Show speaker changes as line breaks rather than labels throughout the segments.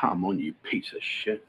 come on, you piece of shit.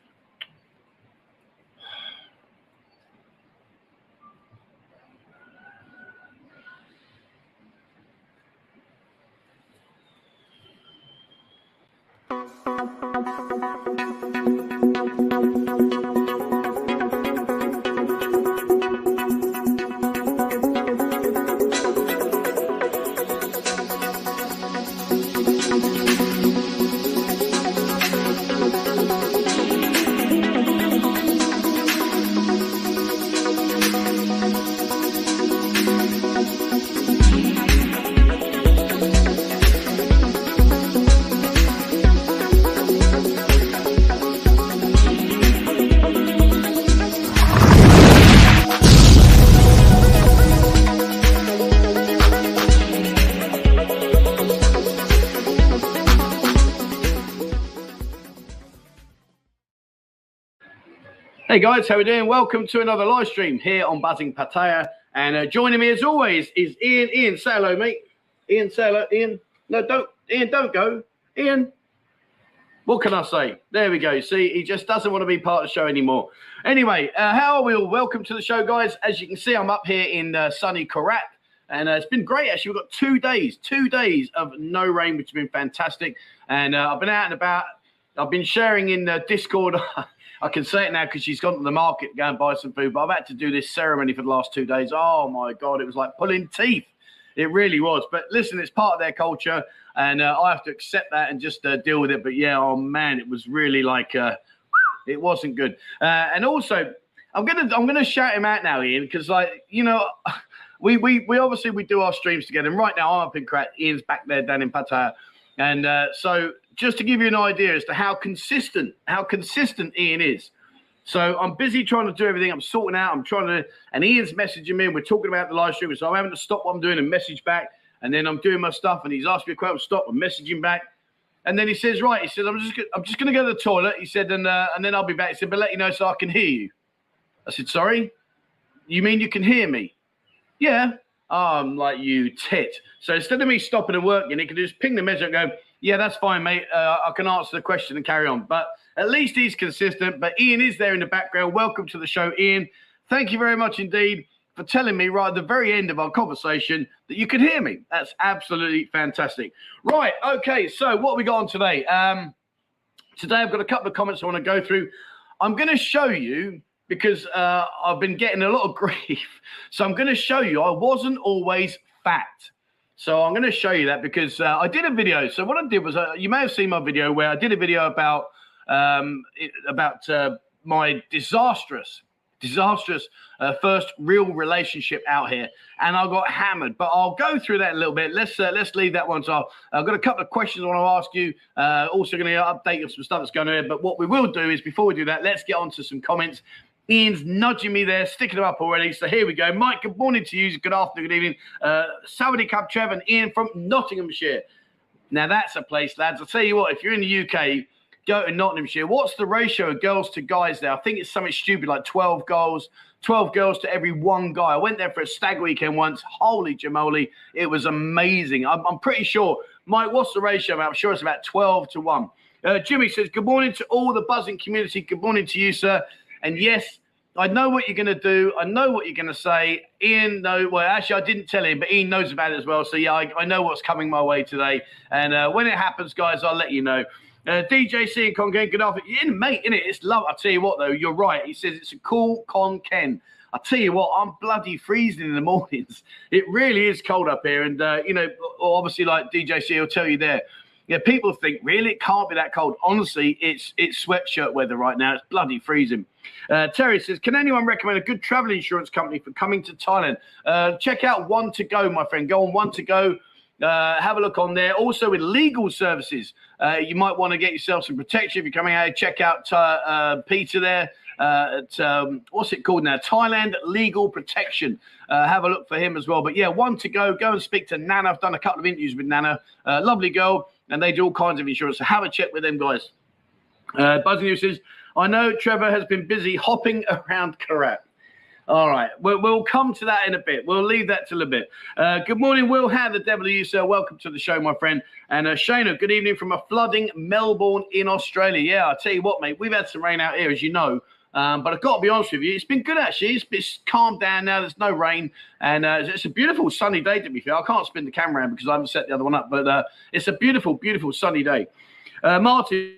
Guys, how are we doing? Welcome to another live stream here on Buzzing Pattaya. And uh, joining me as always is Ian. Ian, say hello, mate. Ian, say hello. Ian, no, don't. Ian, don't go. Ian, what can I say? There we go. See, he just doesn't want to be part of the show anymore. Anyway, uh, how are we all? Welcome to the show, guys. As you can see, I'm up here in uh, sunny Korat. And uh, it's been great, actually. We've got two days, two days of no rain, which has been fantastic. And uh, I've been out and about. I've been sharing in uh, Discord. I can say it now because she's gone to the market to go and buy some food. But I've had to do this ceremony for the last two days. Oh my god, it was like pulling teeth. It really was. But listen, it's part of their culture, and uh, I have to accept that and just uh, deal with it. But yeah, oh man, it was really like uh, it wasn't good. Uh, and also, I'm gonna I'm gonna shout him out now, Ian, because like you know. We, we, we obviously we do our streams together, and right now I'm up in Korat. Ian's back there down in Pattaya, and uh, so just to give you an idea as to how consistent, how consistent Ian is. So I'm busy trying to do everything. I'm sorting out. I'm trying to, and Ian's messaging me. And we're talking about the live stream, so I'm having to stop what I'm doing and message back. And then I'm doing my stuff, and he's asked me a question. Stop. I'm messaging back. And then he says, "Right," he says, "I'm just, I'm just going to go to the toilet." He said, and uh, and then I'll be back. He said, "But let you know so I can hear you." I said, "Sorry, you mean you can hear me?" Yeah. Oh, I'm like you tit. So instead of me stopping and working, he can just ping the message and go, yeah, that's fine, mate. Uh, I can answer the question and carry on. But at least he's consistent. But Ian is there in the background. Welcome to the show, Ian. Thank you very much indeed for telling me right at the very end of our conversation that you could hear me. That's absolutely fantastic. Right. Okay. So what we got on today? Um, today I've got a couple of comments I want to go through. I'm going to show you because uh, I've been getting a lot of grief. So I'm going to show you I wasn't always fat. So I'm going to show you that because uh, I did a video. So what I did was, uh, you may have seen my video where I did a video about um, about uh, my disastrous, disastrous uh, first real relationship out here, and I got hammered. But I'll go through that a little bit. Let's uh, let's leave that one. So I've got a couple of questions I want to ask you. Uh, also going to update you on some stuff that's going on. But what we will do is before we do that, let's get on to some comments. Ian's nudging me there, sticking them up already. So here we go. Mike, good morning to you. Good afternoon, good evening. Uh, Sawadee Cup Trev and Ian from Nottinghamshire. Now that's a place, lads. I'll tell you what, if you're in the UK, go to Nottinghamshire. What's the ratio of girls to guys there? I think it's something stupid like 12 girls, 12 girls to every one guy. I went there for a stag weekend once. Holy jamoli, it was amazing. I'm, I'm pretty sure. Mike, what's the ratio? I'm sure it's about 12 to 1. Uh, Jimmy says, Good morning to all the buzzing community. Good morning to you, sir. And yes, I know what you're going to do. I know what you're going to say. Ian, no, well, actually, I didn't tell him, but Ian knows about it as well. So, yeah, I, I know what's coming my way today. And uh, when it happens, guys, I'll let you know. Uh, DJC and Khon Kaen, good afternoon. mate, in it, it's love. I tell you what, though, you're right. He says it's a cool Khon Kaen. I tell you what, I'm bloody freezing in the mornings. It really is cold up here. And, uh, you know, obviously, like DJC will tell you there, yeah, people think really it can't be that cold. Honestly, it's it's sweatshirt weather right now. It's bloody freezing. Uh, Terry says, can anyone recommend a good travel insurance company for coming to Thailand? Uh, check out One to Go, my friend. Go on One to Go. Uh, have a look on there. Also, with legal services, uh, you might want to get yourself some protection if you're coming out. Check out uh, uh, Peter there. at um, what's it called now? Thailand Legal Protection. have a look for him as well. But yeah, one to go. Go and speak to Nana. I've done a couple of interviews with Nana. lovely girl and they do all kinds of insurance. So have a check with them guys. Uh, Buzzing News says, I know Trevor has been busy hopping around Korat. All right, we'll, we'll come to that in a bit. We'll leave that till a bit. Uh, good morning, Will. How the devil are you, sir? Welcome to the show, my friend. And uh, Shana, good evening from a flooding Melbourne in Australia. Yeah, I tell you what, mate, we've had some rain out here, as you know. Um, but I've got to be honest with you, it's been good actually. It's, it's calmed down now. There's no rain, and uh, it's a beautiful sunny day. To be fair, I can't spin the camera around because I haven't set the other one up, but uh, it's a beautiful, beautiful sunny day. Uh, Martin,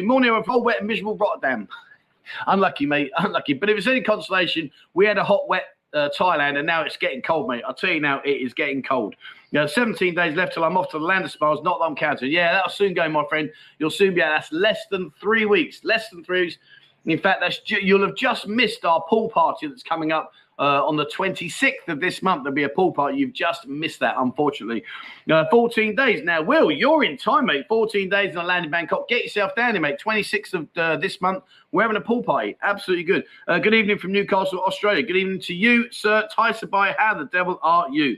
morning, I'm all wet and miserable Rotterdam. Unlucky, mate. Unlucky. But if it's any consolation, we had a hot, wet uh, Thailand, and now it's getting cold, mate. I'll tell you now, it is getting cold. You know, 17 days left till I'm off to the land of smiles. Not that I'm counting. Yeah, that'll soon go, my friend. You'll soon be out. That's less than three weeks. Less than three weeks. In fact, that's ju- you'll have just missed our pool party that's coming up uh, on the 26th of this month. There'll be a pool party. You've just missed that, unfortunately. Uh, 14 days. Now, Will, you're in time, mate. 14 days in the land in Bangkok. Get yourself down here, mate. 26th of uh, this month. We're having a pool party. Absolutely good. Uh, good evening from Newcastle, Australia. Good evening to you, sir. Tyson by how the devil are you?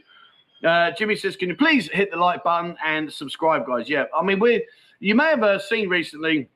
Uh, Jimmy says, can you please hit the like button and subscribe, guys? Yeah, I mean, we you may have uh, seen recently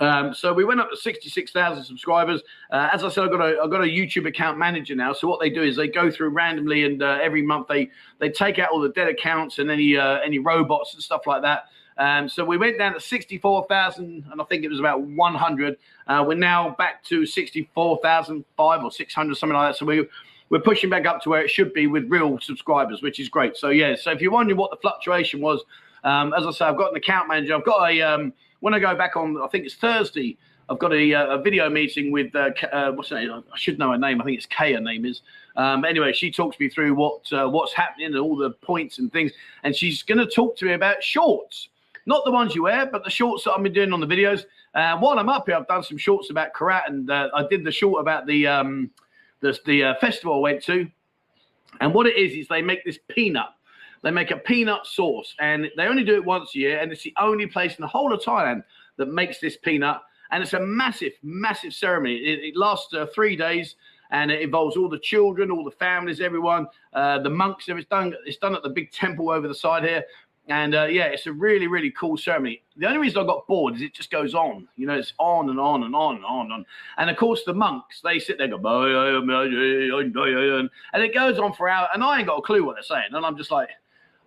um, so we went up to 66,000 subscribers. Uh, as I said, I've got a I've got a YouTube account manager now. So what they do is they go through randomly, and uh, every month they they take out all the dead accounts and any uh, any robots and stuff like that. Um, so we went down to 64,000, and I think it was about 100. Uh, we're now back to 64,005 or 600, something like that. So we we're pushing back up to where it should be with real subscribers, which is great. So yeah. So if you're wondering what the fluctuation was, um, as I say, I've got an account manager. I've got a um, when I go back on, I think it's Thursday. I've got a, uh, a video meeting with uh, uh, what's her name? I should know her name. I think it's Kay. Her name is. Um, anyway, she talks me through what uh, what's happening and all the points and things, and she's going to talk to me about shorts, not the ones you wear, but the shorts that I've been doing on the videos. Uh, while I'm up here, I've done some shorts about karate, and uh, I did the short about the um, the, the festival I went to, and what it is is they make this peanut they make a peanut sauce, and they only do it once a year, and it's the only place in the whole of Thailand that makes this peanut. And it's a massive, massive ceremony. It, it lasts uh, three days, and it involves all the children, all the families, everyone, uh, the monks. It's done. It's done at the big temple over the side here. And uh, yeah, it's a really, really cool ceremony. The only reason I got bored is it just goes on. You know, it's on and on and on and on and on. And of course, the monks, they sit there and go, and it goes on for hours. And I ain't got a clue what they're saying. And I'm just like,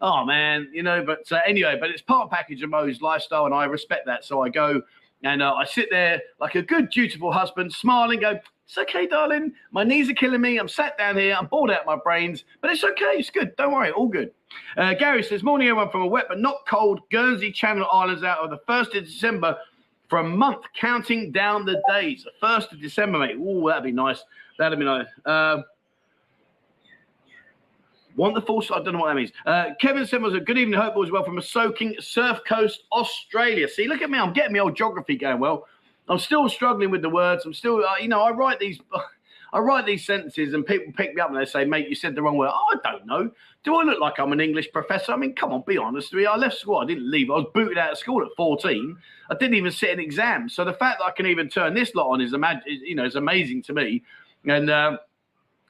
oh man, you know. But uh, anyway, but it's part package of Mo's lifestyle, and I respect that. So I go and uh, I sit there like a good, dutiful husband, smiling, go, it's okay, darling. My knees are killing me. I'm sat down here. I'm bored out my brains, but it's okay. It's good. Don't worry. All good. Uh, Gary says, Morning, everyone, from a wet but not cold Guernsey Channel Islands out of the 1st of December for a month, counting down the days. The 1st of December, mate. Oh, that'd be nice. That'd be nice. Uh, Want the full? I don't know what that means. Uh, Kevin Simmons, a good evening, hope as well from a soaking Surf Coast, Australia. See, look at me. I'm getting my old geography going well. I'm still struggling with the words. I'm still, uh, you know, I write these, I write these sentences, and people pick me up and they say, "Mate, you said the wrong word." Oh, I don't know. Do I look like I'm an English professor? I mean, come on, be honest with me. I left school. I didn't leave. I was booted out of school at 14. I didn't even sit an exam. So the fact that I can even turn this lot on is, you know, is amazing to me. And uh,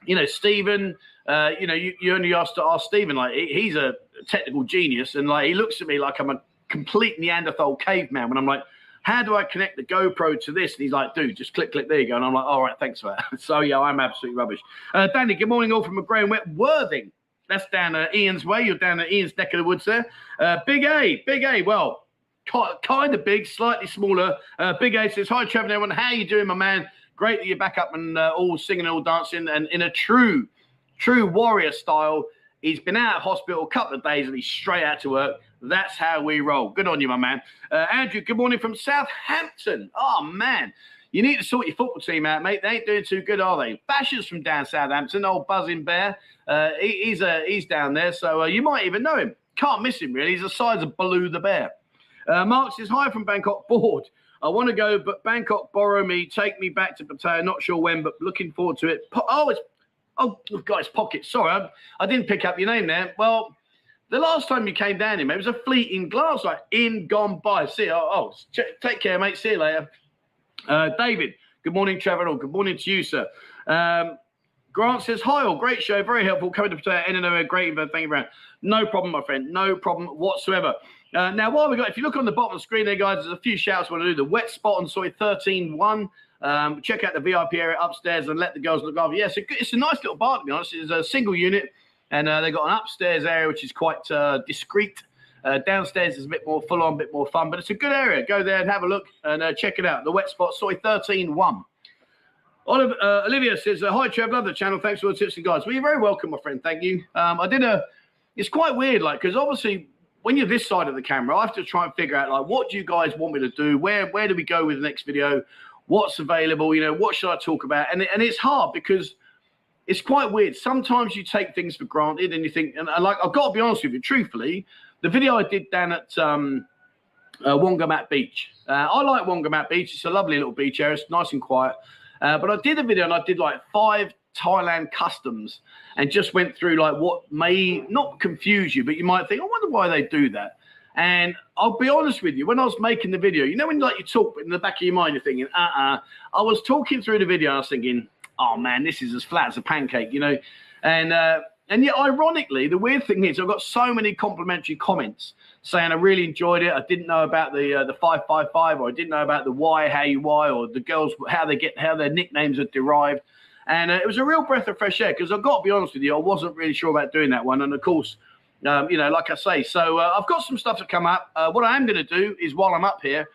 you know, Stephen, uh, you know, you, you only asked to ask Stephen, like, he, he's a technical genius. And like, he looks at me like I'm a complete Neanderthal caveman when I'm like, how do I connect the GoPro to this? And he's like, dude, just click, click, there you go. And I'm like, all right, thanks for that. so, yeah, I'm absolutely rubbish. Uh, Danny, good morning, all from a grey and wet Worthing. That's down uh, Ian's way. You're down at Ian's neck of the woods there. Uh, big A, Big A. Well, kind of big, slightly smaller. Uh, big A says, hi, Trevor, everyone. How are you doing, my man? Great that you're back up and uh, all singing, all dancing, and in a true, true warrior style. He's been out of hospital a couple of days and he's straight out to work. That's how we roll. Good on you, my man. Uh, Andrew, good morning from Southampton. Oh, man. You need to sort your football team out, mate. They ain't doing too good, are they? Bashers from down Southampton, old buzzing bear. Uh, he, he's uh, he's down there, so uh, you might even know him. Can't miss him, really. He's the size of Baloo the bear. Uh, Mark says, Hi from Bangkok, bored. I want to go, but Bangkok borrow me, take me back to Pattaya. Not sure when, but looking forward to it. Oh, it's oh, guys, pocket. Sorry, I, I, didn't pick up your name there. Well, the last time you came down here, mate, it was a fleeting glance, like in gone by. See, oh, oh ch- take care, mate. See you later. Uh, David, good morning, Trevor. Or good morning to you, sir. Um, Grant says, Hi, all great show, very helpful. Coming to Pattaya, NNO, great event. Thank you, Brad. No problem, my friend. No problem whatsoever. Uh, now, while we got, if you look on the bottom of the screen there, guys, there's a few shouts I want to do. The wet spot on Soi 13 1. Um, check out the VIP area upstairs and let the girls look after. Yes, yeah, it's, it's a nice little bar to be honest. It's a single unit, and uh, they've got an upstairs area which is quite uh, discreet. Uh, downstairs is a bit more full on, a bit more fun, but it's a good area. Go there and have a look and uh, check it out. The wet spot, Soi 13 1. Oliver, uh, Olivia says, uh, Hi, Trev, love the channel. Thanks for the tips and guides. Well, you're very welcome, my friend. Thank you. Um, I did a, it's quite weird, like, because obviously when you're this side of the camera, I have to try and figure out, like, what do you guys want me to do? Where where do we go with the next video? What's available? You know, what should I talk about? And, and it's hard because it's quite weird. Sometimes you take things for granted and you think, and, and like, I've got to be honest with you, truthfully, the video I did down at um, uh, Wongamat Beach, uh, I like Wongamat Beach. It's a lovely little beach area. It's nice and quiet. Uh, but I did a video and I did like five Thailand customs and just went through like what may not confuse you, but you might think, I wonder why they do that. And I'll be honest with you, when I was making the video, you know, when like you talk, in the back of your mind, you're thinking, uh uh-uh. uh I was talking through the video, I was thinking, oh man, this is as flat as a pancake, you know. And uh, and yet, ironically, the weird thing is, I've got so many complimentary comments saying I really enjoyed it. I didn't know about the uh, the five five five, or I didn't know about the why how you why, or the girls how they get how their nicknames are derived. And uh, it was a real breath of fresh air because I've got to be honest with you, I wasn't really sure about doing that one. And of course, um, you know, like I say, so uh, I've got some stuff to come up. Uh, what I am going to do is while I'm up here,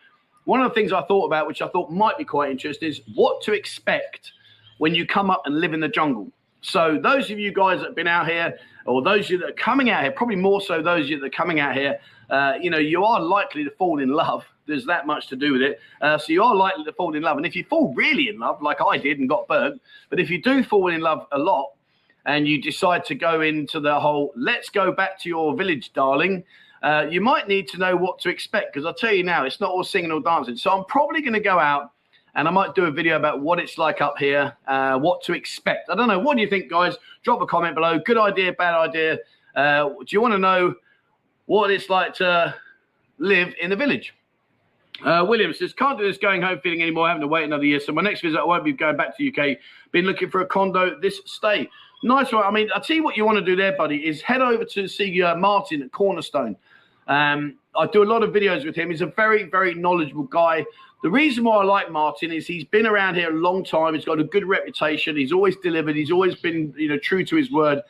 one of the things I thought about, which I thought might be quite interesting, is what to expect when you come up and live in the jungle. So those of you guys that have been out here, or those of you that are coming out here, probably more so those of you that are coming out here, uh, you know, you are likely to fall in love. There's that much to do with it. Uh, so you are likely to fall in love. And if you fall really in love, like I did and got burnt, but if you do fall in love a lot and you decide to go into the whole, let's go back to your village, darling, uh, you might need to know what to expect. Because I'll tell you now, it's not all singing or dancing. So I'm probably going to go out and I might do a video about what it's like up here, uh, what to expect. I don't know. What do you think, guys? Drop a comment below. Good idea, bad idea. Uh, do you want to know what it's like to live in the village? Uh, William says, can't do this going home feeling anymore, having to wait another year. So my next visit, I won't be going back to UK. Been looking for a condo this stay. Nice one. I mean, I'll tell you what you want to do there, buddy, is head over to see uh, Martin at Cornerstone. Um, I do a lot of videos with him. He's a very, very knowledgeable guy. The reason why I like Martin is he's been around here a long time. He's got a good reputation. He's always delivered. He's always been, you know, true to his word.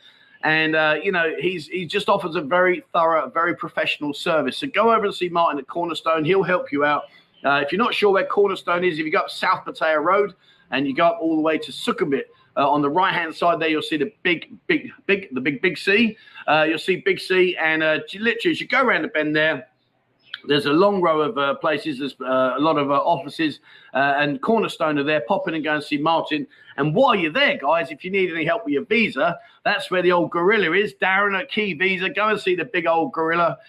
And uh, you know, he's he just offers a very thorough, very professional service. So go over and see Martin at Cornerstone. He'll help you out. Uh, if you're not sure where Cornerstone is, if you go up South Pattaya Road and you go up all the way to Sukhumvit, uh, on the right hand side there, you'll see the big, big, big, the big, big C. Uh, you'll see Big C, and uh, literally, as you go around the bend there, there's a long row of uh, places. There's uh, a lot of uh, offices and Cornerstone are there. Pop in and go and see Martin. And while you're there, guys, if you need any help with your visa, that's where the old gorilla is. Darren at Key Visa. Go and see the big old gorilla.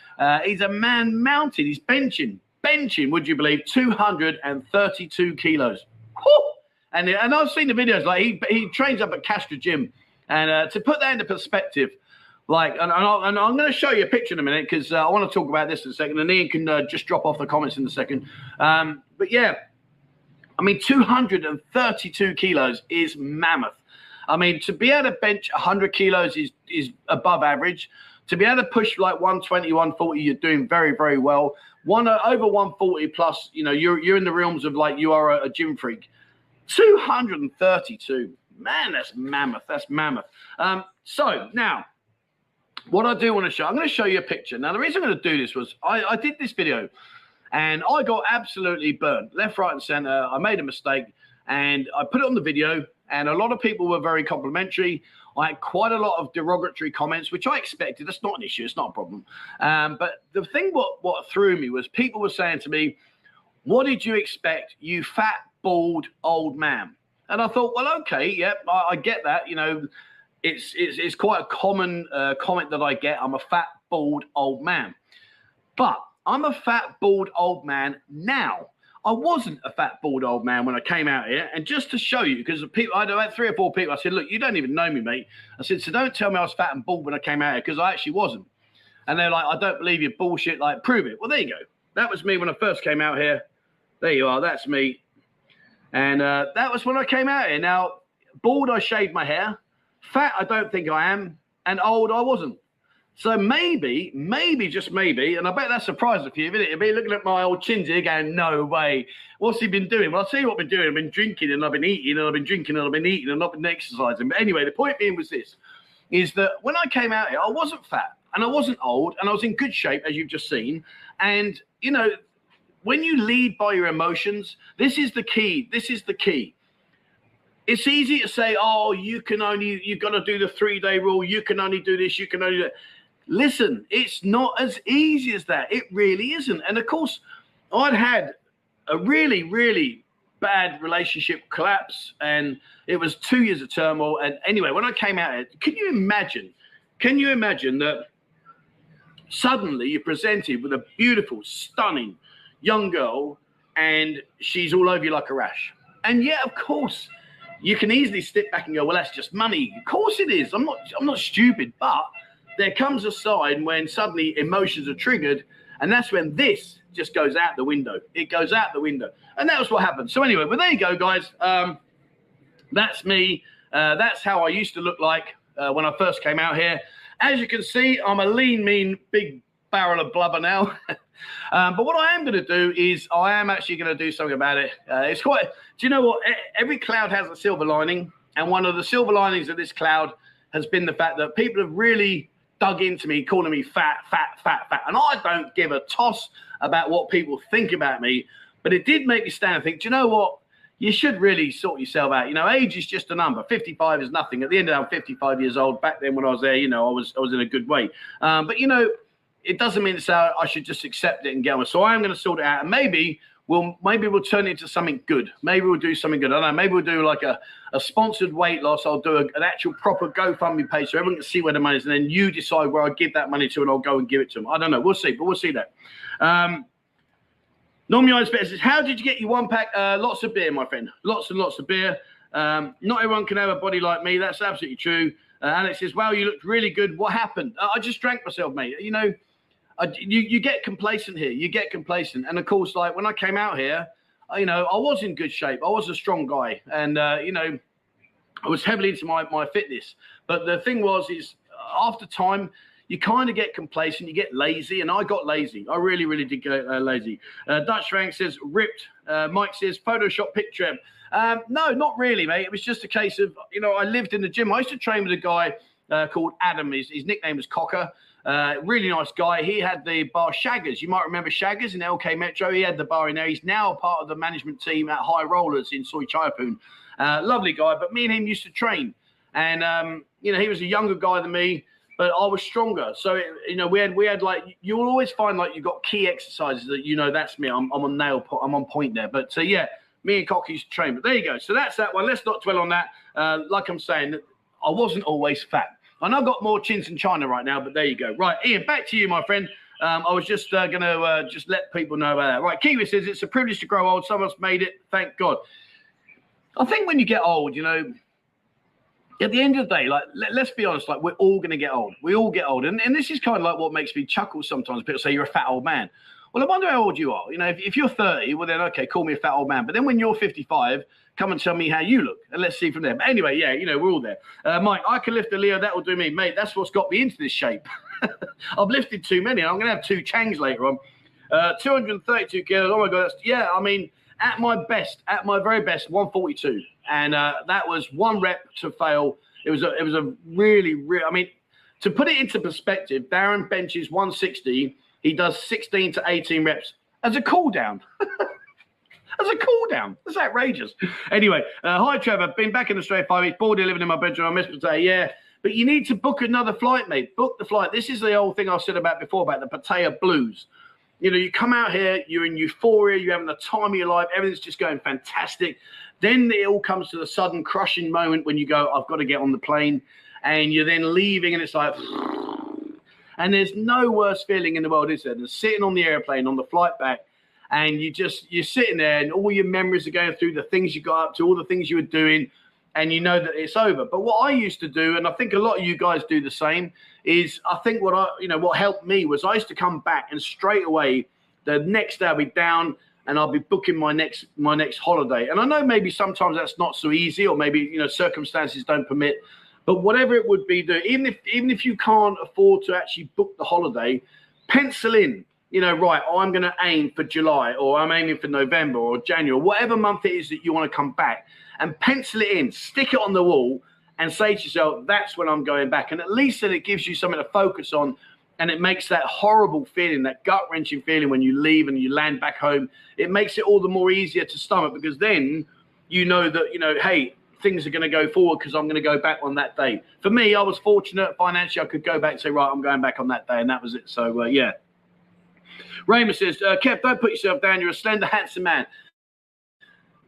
He's a man mounted. He's benching, benching, would you believe, 232 kilos. Whew! And, and I've seen the videos. Like he, he trains up at Castro Gym. And uh, to put that into perspective, like, and, and, I, am going to show you a picture in a minute because uh, I want to talk about this in a second, and Ian can uh, just drop off the comments in a second. Um, but yeah, I mean, 232 kilos is mammoth. I mean, to be able to bench 100 kilos is is above average. To be able to push like 120, 140, you're doing very, very well. One uh, over 140 plus, you know, you're you're in the realms of like you are a, a gym freak. 232, man, that's mammoth. That's mammoth. Um, so now what I do want to show, I'm going to show you a picture. Now, the reason I'm going to do this was I, I did this video and I got absolutely burnt left, right, and center. I made a mistake and I put it on the video, and a lot of people were very complimentary. I had quite a lot of derogatory comments, which I expected. That's not an issue, it's not a problem. Um, but the thing what, what threw me was people were saying to me, What did you expect, you fat, bald old man? And I thought, Well, okay, yep, I, I get that. You know, it's it's, it's quite a common uh, comment that I get. I'm a fat, bald old man, but I'm a fat, bald old man now. I wasn't a fat, bald old man when I came out here. And just to show you, because people, I had three or four people, I said, Look, you don't even know me, mate. I said, So don't tell me I was fat and bald when I came out here, because I actually wasn't. And they're like, I don't believe you bullshit. Like, prove it. Well, there you go. That was me when I first came out here. There you are. That's me. And uh, that was when I came out here. Now, bald, I shaved my hair. Fat, I don't think I am. And old, I wasn't. So maybe, maybe, just maybe, and I bet that surprised a few of you. You'll be looking at my old here going, no way. What's he been doing? Well, I'll tell you what I've been doing. I've been drinking and I've been eating and I've been drinking and I've been eating and I've been exercising. But anyway, the point being was this, is that when I came out here, I wasn't fat and I wasn't old and I was in good shape, as you've just seen. And, you know, when you lead by your emotions, this is the key. This is the key it's easy to say, oh, you can only, you've got to do the three day rule. You can only do this. You can only do that. Listen, it's not as easy as that. It really isn't. And of course, I'd had a really, really bad relationship collapse, and it was two years of turmoil. And anyway, when I came out, can you imagine? Can you imagine that suddenly you're presented with a beautiful, stunning young girl, and she's all over you like a rash? And yet, of course, you can easily step back and go, "Well, that's just money." Of course, it is. I'm not. I'm not stupid, but there comes a sign when suddenly emotions are triggered, and that's when this just goes out the window. It goes out the window, and that was what happened. So anyway, well there you go, guys. Um, that's me. Uh, that's how I used to look like uh, when I first came out here. As you can see, I'm a lean, mean, big barrel of blubber now. um, but what I am going to do is I am actually going to do something about it. Uh, it's quite. Do you know what? Every cloud has a silver lining, and one of the silver linings of this cloud has been the fact that people have really dug into me, calling me fat, fat, fat, fat. And I don't give a toss about what people think about me. But it did make me stand and think, do you know what? You should really sort yourself out. You know, age is just a number. 55 is nothing. At the end of the day, I'm 55 years old. Back then when I was there, you know, I was I was in a good way. Um, but you know, it doesn't mean to I should just accept it and on. So I am going to sort it out. And maybe we'll maybe we'll turn it into something good. Maybe we'll do something good. I don't know. Maybe we'll do like a, a sponsored weight loss. I'll do a, an actual proper GoFundMe page so everyone can see where the money is, and then you decide where I give that money to, and I'll go and give it to them. I don't know. We'll see, but we'll see that. Um, Normie Eyes says, "How did you get your one pack? Uh, lots of beer, my friend. Lots and lots of beer. Um, not everyone can have a body like me. That's absolutely true." Uh, Alex says, "Wow, you looked really good. What happened? Uh, I just drank myself, mate. You know." I, you, you get complacent here. You get complacent. And of course, like when I came out here, you know, I was in good shape. I was a strong guy, and uh, you know, I was heavily into my my fitness. But the thing was, is after time, you kind of get complacent, you get lazy, and I got lazy. I really, really did get uh, lazy. Uh, Dutch Frank says ripped. Uh, Mike says Photoshop picture. Um, no, not really, mate. It was just a case of you know I lived in the gym. I used to train with a guy uh, called Adam. His, his nickname was Cocker. Uh, really nice guy. He had the bar Shaggers. You might remember Shaggers in LK Metro. He had the bar in there. He's now part of the management team at High Rollers in Soi Chaiyapoon. Uh, lovely guy. But me and him used to train. And, um, you know, he was a younger guy than me, but I was stronger. So, it, you know, we had, we had like, you will always find like you've got key exercises that, you know, that's me. I'm, I'm on nail, po- I'm on point there. But, so, yeah, me and Cocky's train. But there you go. So that's that one. Let's not dwell on that. Uh, like I'm saying, I wasn't always fat. I know I've got more chins in China right now, but there you go. Right, Ian, back to you, my friend. Um, I was just uh, going to uh, just let people know about that. Right, Kiwi says it's a privilege to grow old. Someone's made it. Thank God. I think when you get old, you know, at the end of the day, like let, us be honest, like we're all going to get old. We all get old, and, and this is kind of like what makes me chuckle sometimes. People say you're a fat old man. Well, I wonder how old you are. You know, if, if you're 30, well then okay, call me a fat old man. But then when you're 55, Come and tell me how you look, and let's see from there. But anyway, yeah, you know, we're all there. Uh, Mike, I can lift a Leo. That will do me, mate. That's what's got me into this shape. I've lifted too many. I'm going to have two changs later on. Uh, 232 kilos. Oh my god, that's yeah. I mean, at my best, at my very best, 142, and uh, that was one rep to fail. It was a, it was a really, really. I mean, to put it into perspective, Darren benches 160. He does 16 to 18 reps as a cool down. as a cool down. That's outrageous. Anyway, uh, hi Trevor. Been back in Australia five weeks. Bored living in my bedroom. I miss Pattaya. Yeah. But you need to book another flight, mate. Book the flight. This is the old thing I said about before about the Pattaya blues. You know, you come out here, you're in euphoria, you're having the time of your life, everything's just going fantastic. Then it all comes to the sudden crushing moment when you go, I've got to get on the plane. And you're then leaving, and it's like, and there's no worse feeling in the world, is there, than sitting on the airplane on the flight back and you just you're sitting there and all your memories are going through the things you got up to all the things you were doing and you know that it's over but what i used to do and i think a lot of you guys do the same is i think what i you know what helped me was i used to come back and straight away the next day i'll be down and i'll be booking my next my next holiday and i know maybe sometimes that's not so easy or maybe you know circumstances don't permit But whatever it would be, do even if even if you can't afford to actually book the holiday, pencil in. You know, right? I'm going to aim for July, or I'm aiming for November or January, whatever month it is that you want to come back, and pencil it in, stick it on the wall, and say to yourself, "That's when I'm going back." And at least then it gives you something to focus on and it makes that horrible feeling, that gut wrenching feeling when you leave and you land back home. It makes it all the more easier to stomach because then you know that you know, hey, things are going to go forward because I'm going to go back on that day. For me, I was fortunate financially; I could go back and say, right, I'm going back on that day, and that was it. So uh, yeah. Raymond says, uh, Kev, don't put yourself down. You're a slender, handsome man.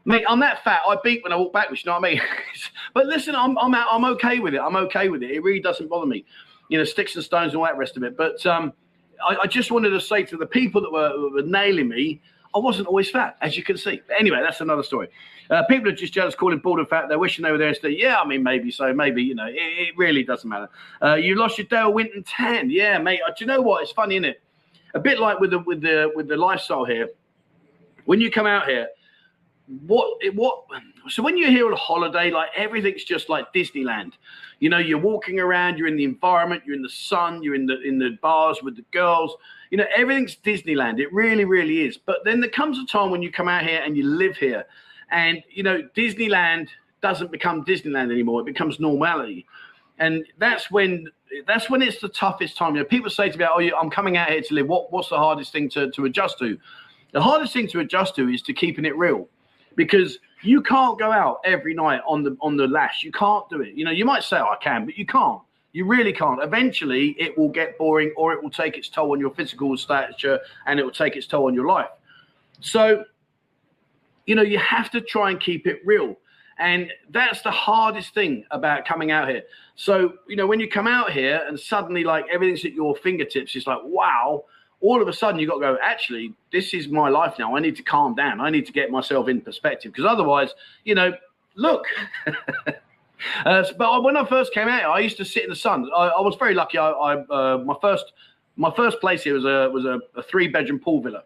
Mate, I'm that fat. I beat when I walk backwards. You know what I mean? but listen, I'm I'm out, I'm okay with it. I'm okay with it. It really doesn't bother me. You know, sticks and stones and all that rest of it. But um, I, I, just wanted to say to the people that were, were nailing me, I wasn't always fat, as you can see. But anyway, that's another story. Uh, people are just jealous, calling bald and fat. They're wishing they were there instead. Yeah, I mean, maybe so. Maybe you know, it, it really doesn't matter. Uh, you lost your Dale Winton tan. Yeah, mate. Uh, do you know what? It's funny, isn't it? A bit like with the with the with the lifestyle here. When you come out here, what what so when you're here on a holiday like everything's just like disneyland. You know you're walking around you're in the environment you're in the sun you're in the in the bars with the girls. You know everything's disneyland. It really really is. But then there comes a time when you come out here and you live here. And you know disneyland doesn't become disneyland anymore. It becomes normality. And that's when that's when it's the toughest time you know people say to me oh i'm coming out here to live what, what's the hardest thing to, to adjust to the hardest thing to adjust to is to keeping it real because you can't go out every night on the on the lash. You can't do it. You know, you might say, oh, I can, but you can't. You really can't. Eventually, it will get boring, or it will take its toll on your physical stature, and it will take its toll on your life. So, you know, you have to try and keep it real. And that's the hardest thing about coming out here. So, you know, when you come out here and suddenly like everything's at your fingertips, it's like, wow, all of a sudden you've got to go, actually, this is my life now. I need to calm down. I need to get myself in perspective because otherwise, you know, look. uh, but when I first came out, I used to sit in the sun. I, I was very lucky. I, I uh, my first my first place here was a was a, a three bedroom pool villa,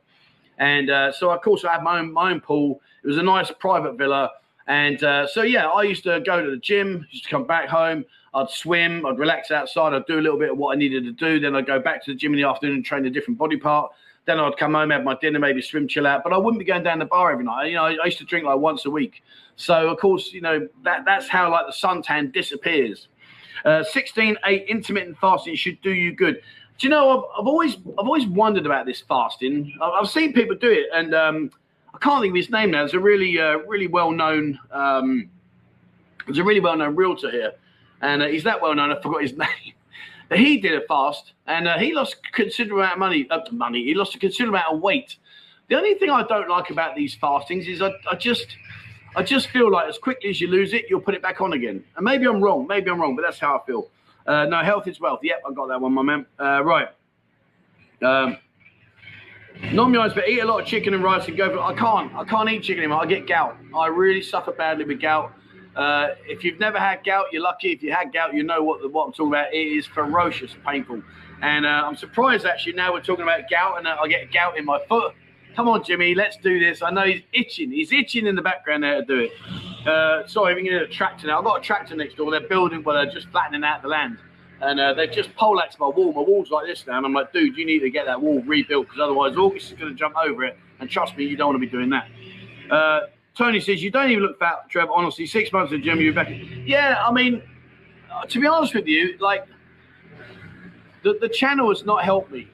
and uh, so of course I had my own my own pool. It was a nice private villa, and uh, so yeah, I used to go to the gym, used to come back home. I'd swim, I'd relax outside, I'd do a little bit of what I needed to do. Then I'd go back to the gym in the afternoon and train a different body part. Then I'd come home, have my dinner, maybe swim, chill out. But I wouldn't be going down the bar every night. You know, I, used to drink like once a week. So of course, you know that that's how like the suntan disappears. Uh, 16, 8 intermittent fasting should do you good. Do you know? I've, I've always I've always wondered about this fasting. I've, I've seen people do it, and um, I can't think of his name now. There's a really uh, really well known. Um, there's a really well known realtor here and uh, he's that well known. I forgot his name. But he did a fast, and uh, he lost a considerable amount of money. Uh, money. He lost a considerable amount of weight. The only thing I don't like about these fastings is I, I just, I just feel like as quickly as you lose it, you'll put it back on again. And maybe I'm wrong. Maybe I'm wrong, but that's how I feel. Uh, no, health is wealth. Yep, I got that one, my man. Uh, right. Um, me eyes, but eat a lot of chicken and rice and go for. I can't. I can't eat chicken anymore. I get gout. I really suffer badly with gout. Uh, if you've never had gout, you're lucky. If you had gout, you know what, what I'm talking about. It is ferocious, painful. And uh, I'm surprised actually now we're talking about gout and uh, I get gout in my foot. Come on, Jimmy, let's do this. I know he's itching. He's itching in the background there to do it. Uh, sorry, I'm getting a tractor now. I've got a tractor next door. They're building, but they're just flattening out the land. And uh, they've just poleaxed my wall. My wall's like this now. And I'm like, dude, you need to get that wall rebuilt because otherwise August is going to jump over it. And trust me, you don't want to be doing that. Uh, Tony says, You don't even look fat, Trev. Honestly, six months the gym, you're back. Yeah, I mean, uh, to be honest with you, like, the, the channel has not helped me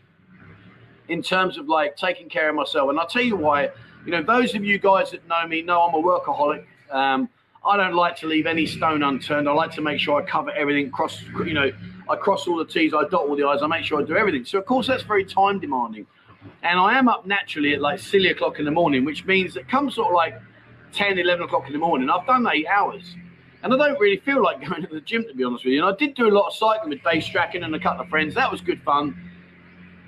in terms of like taking care of myself. And I'll tell you why. You know, those of you guys that know me know I'm a workaholic. Um, I don't like to leave any stone unturned. I like to make sure I cover everything, cross, you know, I cross all the T's, I dot all the I's, I make sure I do everything. So, of course, that's very time demanding. And I am up naturally at like silly o'clock in the morning, which means that come sort of like 10, 11 o'clock in the morning. I've done eight hours. And I don't really feel like going to the gym, to be honest with you. And I did do a lot of cycling with Dave Strachan and a couple of friends. That was good fun.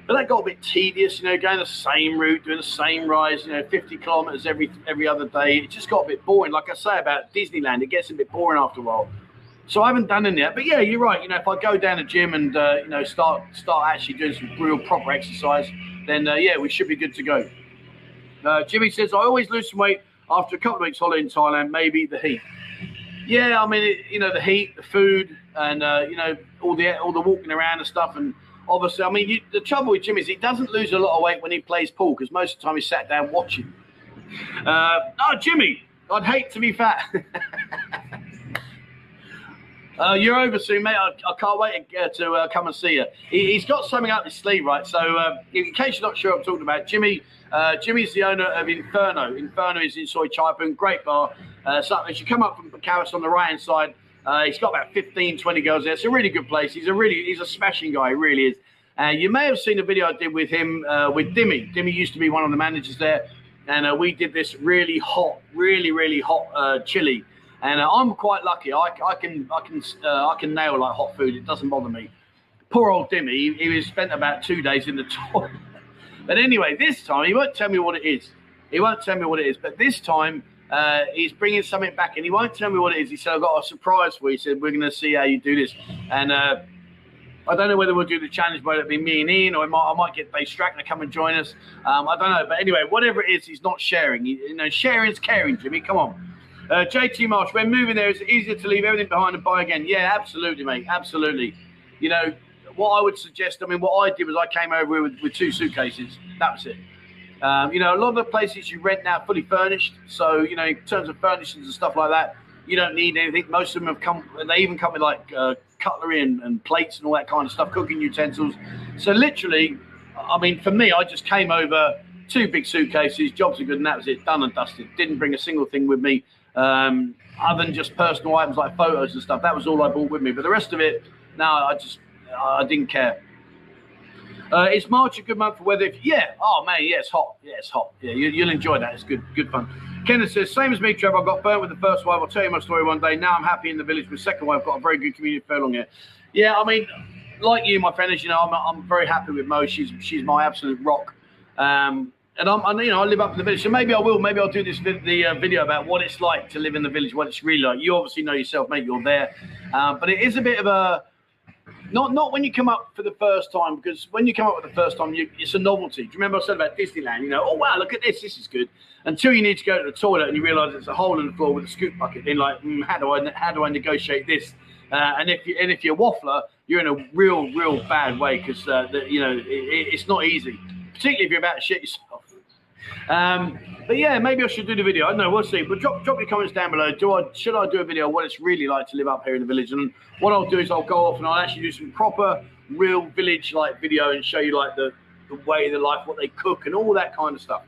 But that got a bit tedious, you know, going the same route, doing the same rise, you know, 50 kilometers every every other day. It just got a bit boring. Like I say about Disneyland, it gets a bit boring after a while. So I haven't done any yet. But yeah, you're right. You know, if I go down the gym and, uh, you know, start start actually doing some real proper exercise, then uh, yeah, we should be good to go. Uh, Jimmy says, I always lose some weight after a couple of weeks holiday in Thailand, maybe the heat. Yeah, I mean, it, you know, the heat, the food, and uh, you know all the all the walking around and stuff. And obviously, I mean, you, the trouble with Jim is he doesn't lose a lot of weight when he plays pool because most of the time he's sat down watching. Uh, oh, Jimmy, I'd hate to be fat. Uh, you're over soon, mate. I, I can't wait to, uh, to uh, come and see you. He, has got something up his sleeve, right? So, uh, in case you're not sure, what I'm talking about Jimmy. Uh, Jimmy's the owner of Inferno. Inferno is in Soi Chaipen, great bar. Uh, so as you come up from Pacaris on the right hand side, he's got about 15, 20 girls there. It's a really good place. He's a really, he's a smashing guy. He really is. And you may have seen a video I did with him with Dimmy. Dimmy used to be one of the managers there, and we did this really hot, really, really hot chili and uh, I'm quite lucky. I, I can I can uh, I can nail like hot food. It doesn't bother me. Poor old Dimmy, he, he was spent about two days in the toilet. but anyway, this time he won't tell me what it is. He won't tell me what it is. But this time uh, he's bringing something back, and he won't tell me what it is. He said, "I've got a surprise for you." He said, "We're going to see how you do this." And uh, I don't know whether we'll do the challenge, whether it be me and Ian, or I might, I might get Dave Strack to come and join us. Um, I don't know, but anyway, whatever it is, he's not sharing. You know, sharing's caring, Jimmy. Come on. Uh, JT Marsh, when moving there, it's easier to leave everything behind and buy again. Yeah, absolutely, mate. Absolutely. You know, what I would suggest, I mean, what I did was I came over with, with two suitcases. That was it. Um, you know, a lot of the places you rent now fully furnished. So, you know, in terms of furnishings and stuff like that, you don't need anything. Most of them have come, they even come with like uh, cutlery and, and plates and all that kind of stuff, cooking utensils. So, literally, I mean, for me, I just came over, two big suitcases, jobs are good, and that was it, done and dusted. Didn't bring a single thing with me um, other than just personal items like photos and stuff. That was all I brought with me. But the rest of it, no, I just I didn't care. Uh, is March a good month for weather? If, yeah. Oh man, yeah, it's hot. Yeah, it's hot. Yeah, you, will enjoy that. It's good, good fun. Kenneth says, same as me, Trevor. I got burnt with the first wife. I'll tell you my story one day. Now I'm happy in the village with second wife. I've got a very good community for long here. Yeah, I mean, like you, my friend, as you know, I'm, I'm very happy with Mo. She's she's my absolute rock. Um, and I'm, and, you know, I live up in the village, so maybe I will. Maybe I'll do this the uh, video about what it's like to live in the village, what it's really like. You obviously know yourself, mate. You're there, uh, but it is a bit of a not not when you come up for the first time because when you come up for the first time, you, it's a novelty. Do you remember I said about Disneyland? You know, oh wow, look at this, this is good. Until you need to go to the toilet and you realise it's a hole in the floor with a scoop bucket. Then like, mm, how do I how do I negotiate this? Uh, and if you and if you're a waffler, you're in a real real bad way because uh, you know it, it's not easy, particularly if you're about to shit yourself. Um, but yeah, maybe I should do the video. I don't know. We'll see. But drop drop your comments down below. Do I should I do a video what it's really like to live up here in the village? And what I'll do is I'll go off and I'll actually do some proper real village like video and show you like the the way the life, what they cook, and all that kind of stuff.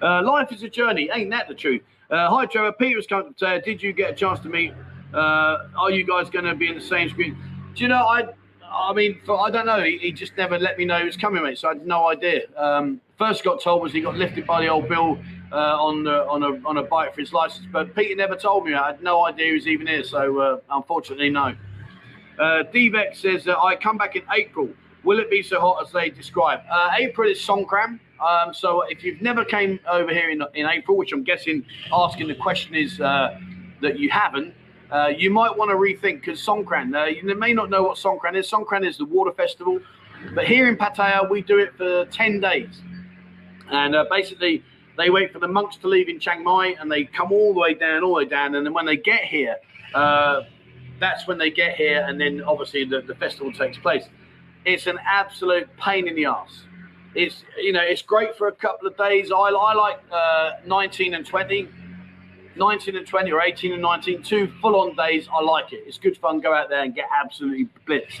Uh, life is a journey, ain't that the truth? Uh, hi Trevor, Peter's come to say, did you get a chance to meet? Uh, are you guys going to be in the same screen? Do you know I? I mean, for, I don't know. He, he, just never let me know he was coming, mate. So I had no idea. Um, first got told was he got lifted by the old Bill uh, on the, on a on a bike for his license, but Peter never told me. I had no idea he was even here. So uh, unfortunately, no. Uh, Dvex says that I come back in April. Will it be so hot as they describe? Uh, April is Songkran. Um, so if you've never came over here in, in April, which I'm guessing asking the question is uh, that you haven't, uh, you might want to rethink because Songkran, uh, you may not know what Songkran is. Songkran is the water festival, but here in Pattaya, we do it for 10 days. And uh, basically, they wait for the monks to leave in Chiang Mai and they come all the way down, all the way down. And then when they get here, uh, that's when they get here. And then obviously the, the festival takes place. It's an absolute pain in the ass. It's, you know, it's great for a couple of days. I, I like uh, 19 and 20. 19 and 20 or 18 and 19, two full on days. I like it. It's good fun. Go out there and get absolutely blitzed.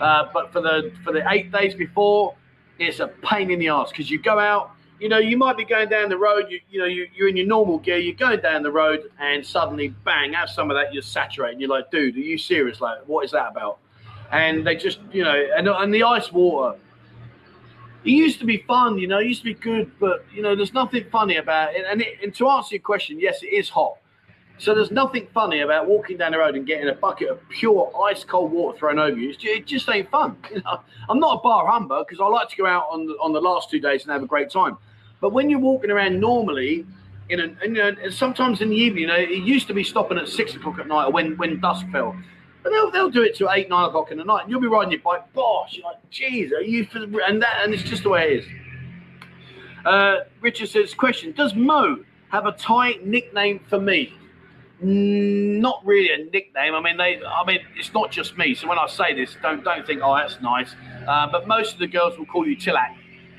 Uh, but for the for the eight days before, it's a pain in the ass because you go out, you know, you might be going down the road, you, you know, you, you're in your normal gear, you're going down the road, and suddenly, bang, have some of that, you're saturating. You're like, dude, are you serious? Like, what is that about? And they just, you know, and, and the ice water, it used to be fun, you know, it used to be good, but, you know, there's nothing funny about it. And, it, and to answer your question, yes, it is hot. So there's nothing funny about walking down the road and getting a bucket of pure ice cold water thrown over you. It just ain't fun. You know, I'm not a bar humber because I like to go out on the, on the last two days and have a great time. But when you're walking around normally, in a, you know, sometimes in the evening, you know, it used to be stopping at six o'clock at night when when dusk fell. They'll, they'll do it to eight, nine o'clock in the night, and you'll be riding your bike. Bosh, you're like, geez, are you? For, the, and that, and it's just the way it is. Uh, Richard says, question: Does Mo have a Thai nickname for me? Mm, not really a nickname. I mean, they. I mean, it's not just me. So when I say this, don't don't think, oh, that's nice. Uh, but most of the girls will call you Tilak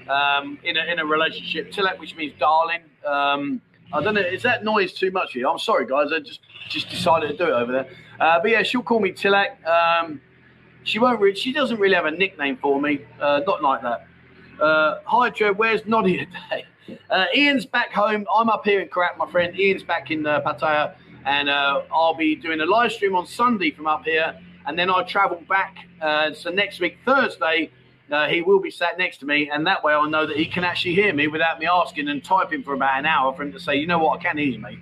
um, in a in a relationship. Tilak, which means darling. Um, I don't know. Is that noise too much for you? I'm sorry, guys. I just just decided to do it over there. Uh, but yeah, she'll call me Tilak. Um, she won't. Really, she doesn't really have a nickname for me. Uh, not like that. Uh, hi, Joe. Where's Noddy today? Uh, Ian's back home. I'm up here in Korat, my friend. Ian's back in uh, Pattaya, and uh, I'll be doing a live stream on Sunday from up here, and then I'll travel back. So next week, Thursday, uh, he will be sat next to me, and that way I'll know that he can actually hear me without me asking and typing for about an hour for him to say, you know what, I can't hear you, mate.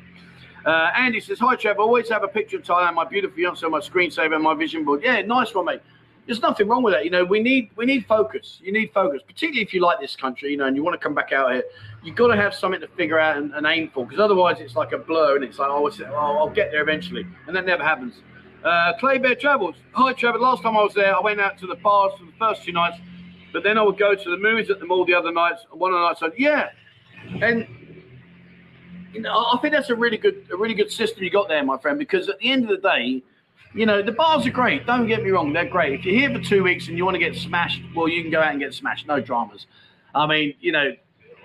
Uh, Andy says, Hi, Trevor. always have a picture of Thailand, my beautiful fiance my screensaver and my vision board. Yeah, nice one, mate. There's nothing wrong with that. You know, we need we need focus. You need focus, particularly if you like this country, you know, and you want to come back out here. You've got to have something to figure out and, and aim for, because otherwise it's like a blur and it's like, oh, it's, oh, I'll get there eventually. And that never happens. Uh, Clay Bear Travels. Hi, Trevor. Last time I was there, I went out to the bars for the first two nights but then I would go to the movies at the mall the other nights. One of the nights, I said, yeah, and you know, I think that's a really good, a really good system you got there, my friend. Because at the end of the day, you know, the bars are great. Don't get me wrong, they're great. If you're here for two weeks and you want to get smashed, well, you can go out and get smashed. No dramas. I mean, you know,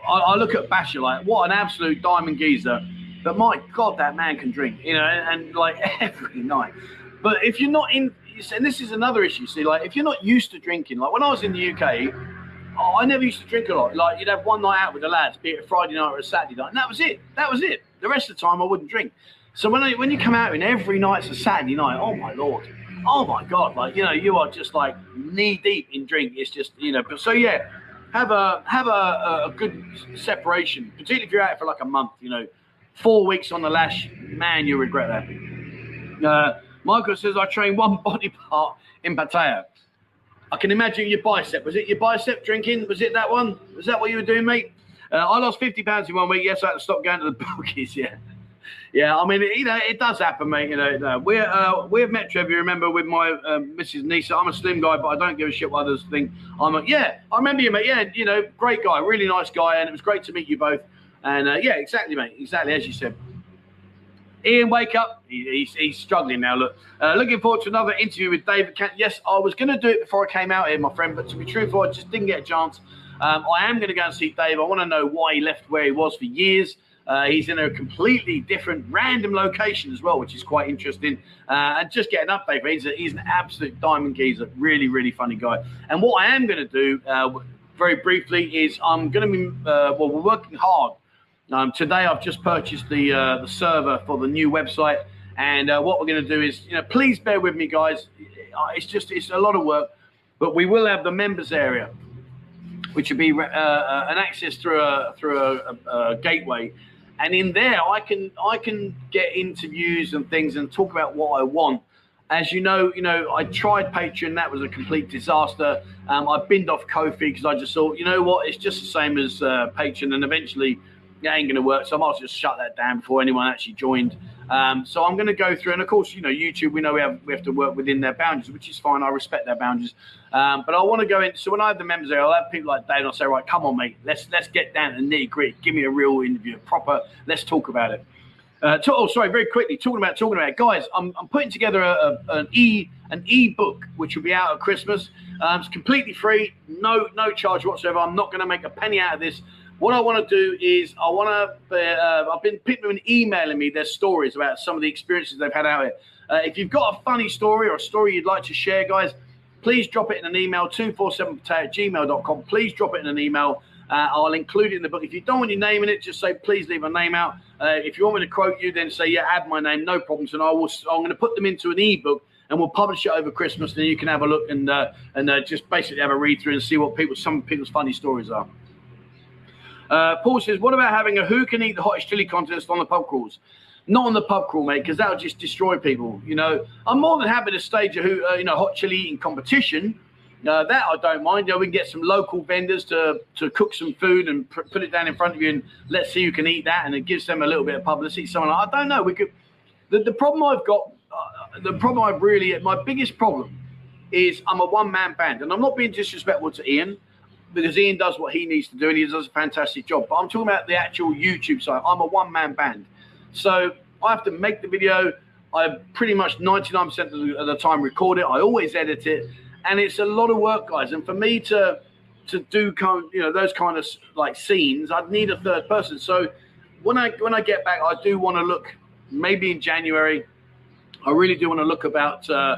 I, I look at Basher like, what an absolute diamond geezer. But my God, that man can drink, you know, and, and like every night. But if you're not in, and this is another issue. See, like if you're not used to drinking, like when I was in the UK, oh, I never used to drink a lot. Like you'd have one night out with the lads, be it a Friday night or a Saturday night, and that was it. That was it. The rest of the time, I wouldn't drink. So when I, when you come out and every night's a Saturday night, oh my lord, oh my god, like you know, you are just like knee deep in drink. It's just you know. But so yeah, have a have a, a good separation, particularly if you're out for like a month. You know, four weeks on the lash, man, you'll regret that. Uh, Michael says, I train one body part in Pattaya. I can imagine your bicep. Was it your bicep drinking? Was it that one? Was that what you were doing, mate? Uh, I lost 50 pounds in one week. Yes, I had to stop going to the bookies. Yeah. Yeah, I mean, you know, it does happen, mate. You know, we're uh, we've met Trevor. You remember with my um, Mrs. Nisa. I'm a slim guy, but I don't give a shit what others think. I'm a yeah. I remember you, mate. Yeah, you know, great guy, really nice guy, and it was great to meet you both. And uh, yeah, exactly, mate. Exactly as you said. Ian, wake up. He, he's, he's, struggling now. Look, uh, looking forward to another interview with David. Kent. Yes, I was going to do it before I came out here, my friend, but to be truthful, I just didn't get a chance. Um, I am going to go and see Dave. I want to know why he left where he was for years. Uh, he's in a completely different, random location as well, which is quite interesting. Uh, and just get an update. He's, a, he's an absolute diamond geezer, really, really funny guy. And what I am going to do, uh, very briefly, is I'm going to be, uh, well, we're working hard um, today, I've just purchased the uh, the server for the new website, and uh, what we're going to do is, you know, please bear with me, guys. It's just it's a lot of work, but we will have the members area, which will be uh, uh, an access through a through a, a, a, gateway, and in there I can I can get interviews and things and talk about what I want. As you know, you know I tried Patreon, that was a complete disaster. Um, I binned off Ko-fi because I just thought, you know what, it's just the same as uh, Patreon, and eventually it ain't going to work. So I might just shut that down before anyone actually joined. Um, so I'm going to go through, and of course, you know, YouTube, we know we have we have to work within their boundaries, which is fine. I respect their boundaries, um, but I want to go in. So when I have the members there, I'll have people like Dave. And I'll say, right, come on, mate, let's let's get down to the nitty gritty. Give me a real interview, proper. Let's talk about it. Uh, to, oh, sorry, very quickly, talking about talking about guys. I'm, I'm putting together a, a, an e an e book which will be out at Christmas. Um, it's completely free, no no charge whatsoever. I'm not going to make a penny out of this. What I want to do is I want to. Uh, I've been people have been emailing me their stories about some of the experiences they've had out here. Uh, if you've got a funny story or a story you'd like to share, guys, please drop it in an email 247 at gmail.com. Please drop it in an email. Uh, I'll include it in the book. If you don't want your name in it, just say please leave a name out. Uh, if you want me to quote you, then say yeah, add my name, no problems, and I will. I'm going to put them into an ebook and we'll publish it over Christmas. Then you can have a look and uh, and uh, just basically have a read through and see what people some people's funny stories are. Uh, Paul says, what about having a who can eat the hottest chili contest on the pub crawls? Not on the pub crawl, mate, because that'll just destroy people. You know, I'm more than happy to stage a who, uh, you know, hot chili eating competition. Uh, that I don't mind. You know, we can get some local vendors to to cook some food and pr- put it down in front of you, and let's see who can eat that, and it gives them a little bit of publicity. Someone, like, I don't know. We could. The, the problem I've got, uh, the problem I've really, my biggest problem is I'm a one man band, and I'm not being disrespectful to Ian because Ian does what he needs to do and he does a fantastic job. But I'm talking about the actual YouTube side. I'm a one man band. So I have to make the video. I pretty much 99% of the time record it. I always edit it, and it's a lot of work, guys. And for me to to do kind, you know, those kind of like scenes, I'd need a third person. So when I when I get back, I do want to look maybe in January. I really do want to look about uh,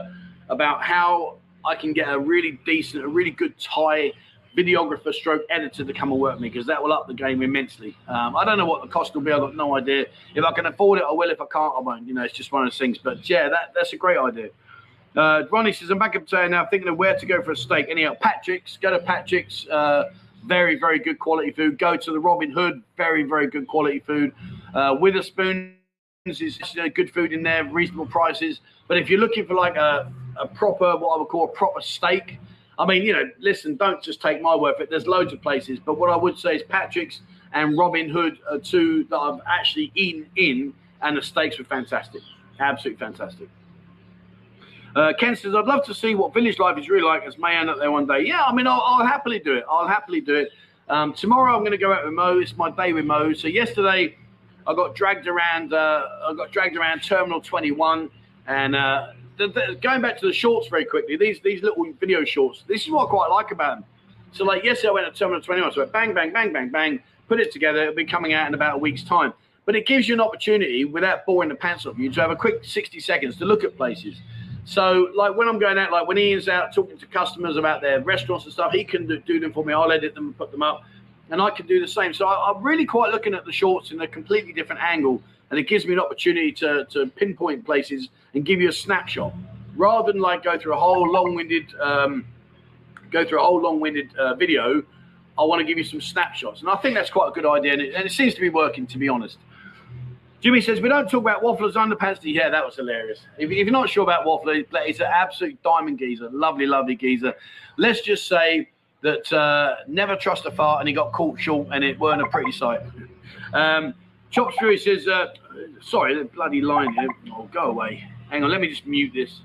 about how I can get a really decent, a really good Thai videographer stroke editor to come and work me because that will up the game immensely. Um, I don't know what the cost will be. I've got no idea. If I can afford it, I will. If I can't, I won't. You know, it's just one of those things. But yeah, that, that's a great idea. Uh, Ronnie says, I'm back up today now thinking of where to go for a steak. Anyhow, Patrick's, go to Patrick's. Uh, very, very good quality food. Go to the Robin Hood, very, very good quality food. Uh, Wetherspoons is, is good food in there, reasonable prices. But if you're looking for like a, a proper, what I would call a proper steak, I mean, you know, listen, don't just take my word for it. There's loads of places, but what I would say is Patrick's and Robin Hood are two that I've actually eaten in, and the steaks were fantastic, absolutely fantastic. Uh, Ken says, I'd love to see what village life is really like as Mayan up there one day. Yeah, I mean, I'll, I'll happily do it. I'll happily do it. Um, tomorrow I'm going to go out with Mo. It's my day with Mo. So yesterday I got dragged around. Uh, I got dragged around Terminal 21, and uh, the, the, going back to the shorts very quickly, these these little video shorts. This is what I quite like about them. So like yesterday I went to Terminal 21, so I went bang, bang, bang, bang, bang, put it together. It'll be coming out in about a week's time. But it gives you an opportunity, without boring the pants off you, to have a quick 60 seconds to look at places. So like when I'm going out, like when Ian's out talking to customers about their restaurants and stuff, he can do, do them for me. I'll edit them and put them up, and I can do the same. So I, I'm really quite looking at the shorts in a completely different angle, and it gives me an opportunity to to pinpoint places and give you a snapshot. Rather than like go through a whole long-winded um, go through a whole long-winded uh, video i want to give you some snapshots. And i think that's quite a good idea and it, and it seems to be working to be honest. Jimmy says we don't talk about waffler's underpants. Yeah that was hilarious. If, if you're not sure about waffler he's an absolute diamond geezer. Lovely lovely geezer. Let's just say that uh, never trust a fart and he got caught short and it weren't a pretty sight. Um, fury says uh, sorry the bloody line here oh go away hang on let me just mute this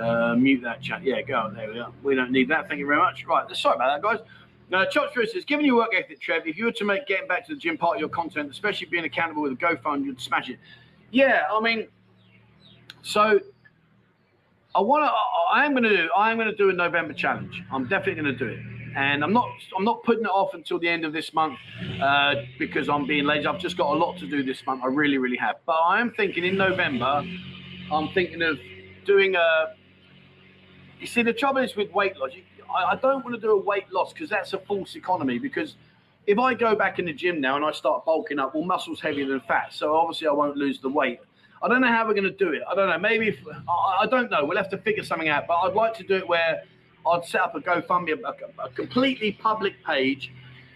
uh, mute that chat. Yeah, go. There we are. We don't need that. Thank you very much. Right. Sorry about that, guys. Now, Chop says, given your work ethic, Trev, if you were to make getting back to the gym part of your content, especially being accountable with a GoFund, you'd smash it. Yeah, I mean, so I want to. I am going to do. I am going to do a November challenge. I'm definitely going to do it, and I'm not. I'm not putting it off until the end of this month uh, because I'm being lazy. I've just got a lot to do this month. I really, really have. But I am thinking in November. I'm thinking of doing a you see, the trouble is with weight loss, I, I don't want to do a weight loss because that's a false economy. Because if I go back in the gym now and I start bulking up, well, muscle's heavier than fat. So obviously I won't lose the weight. I don't know how we're going to do it. I don't know. Maybe if, I, I don't know. We'll have to figure something out. But I'd like to do it where I'd set up a GoFundMe, a, a completely public page,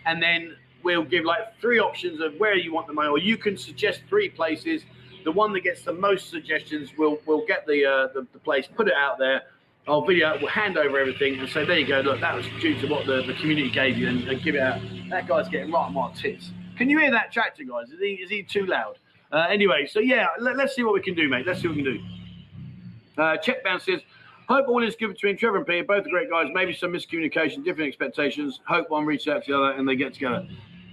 and then we'll give like three options of where you want the money, or you can suggest three places. The one that gets the most suggestions will will get the, uh, the the place, put it out there. I'll video, we'll hand over everything and say, there you go, look, that was due to what the, the community gave you and, and give it out. That guy's getting right on my tits. Can you hear that tractor, guys? Is he, is he too loud? Uh, anyway, so yeah, let, us see what we can do, mate. Let's see what we can do. Uh, Check bounce says, hope all is good between Trevor and Peter. Both are great guys. Maybe some miscommunication, different expectations. Hope one reaches out to the other and they get together.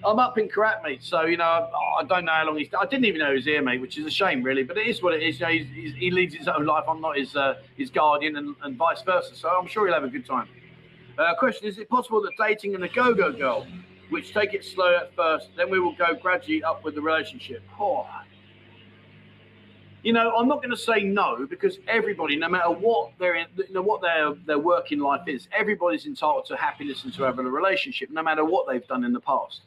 I'm up in Korat, mate. So you know, I don't know how long he's. I didn't even know he was here, mate, which is a shame, really. But it is what it is. You know, he's, he's, he leads his own life. I'm not his uh, his guardian, and, and vice versa. So I'm sure he'll have a good time. Uh, question: Is it possible that dating and a go-go girl, which take it slow at first, then we will go gradually up with the relationship? Oh. You know, I'm not going to say no because everybody, no matter what their, you know, what their their working life is, everybody's entitled to happiness and to having a relationship, no matter what they've done in the past.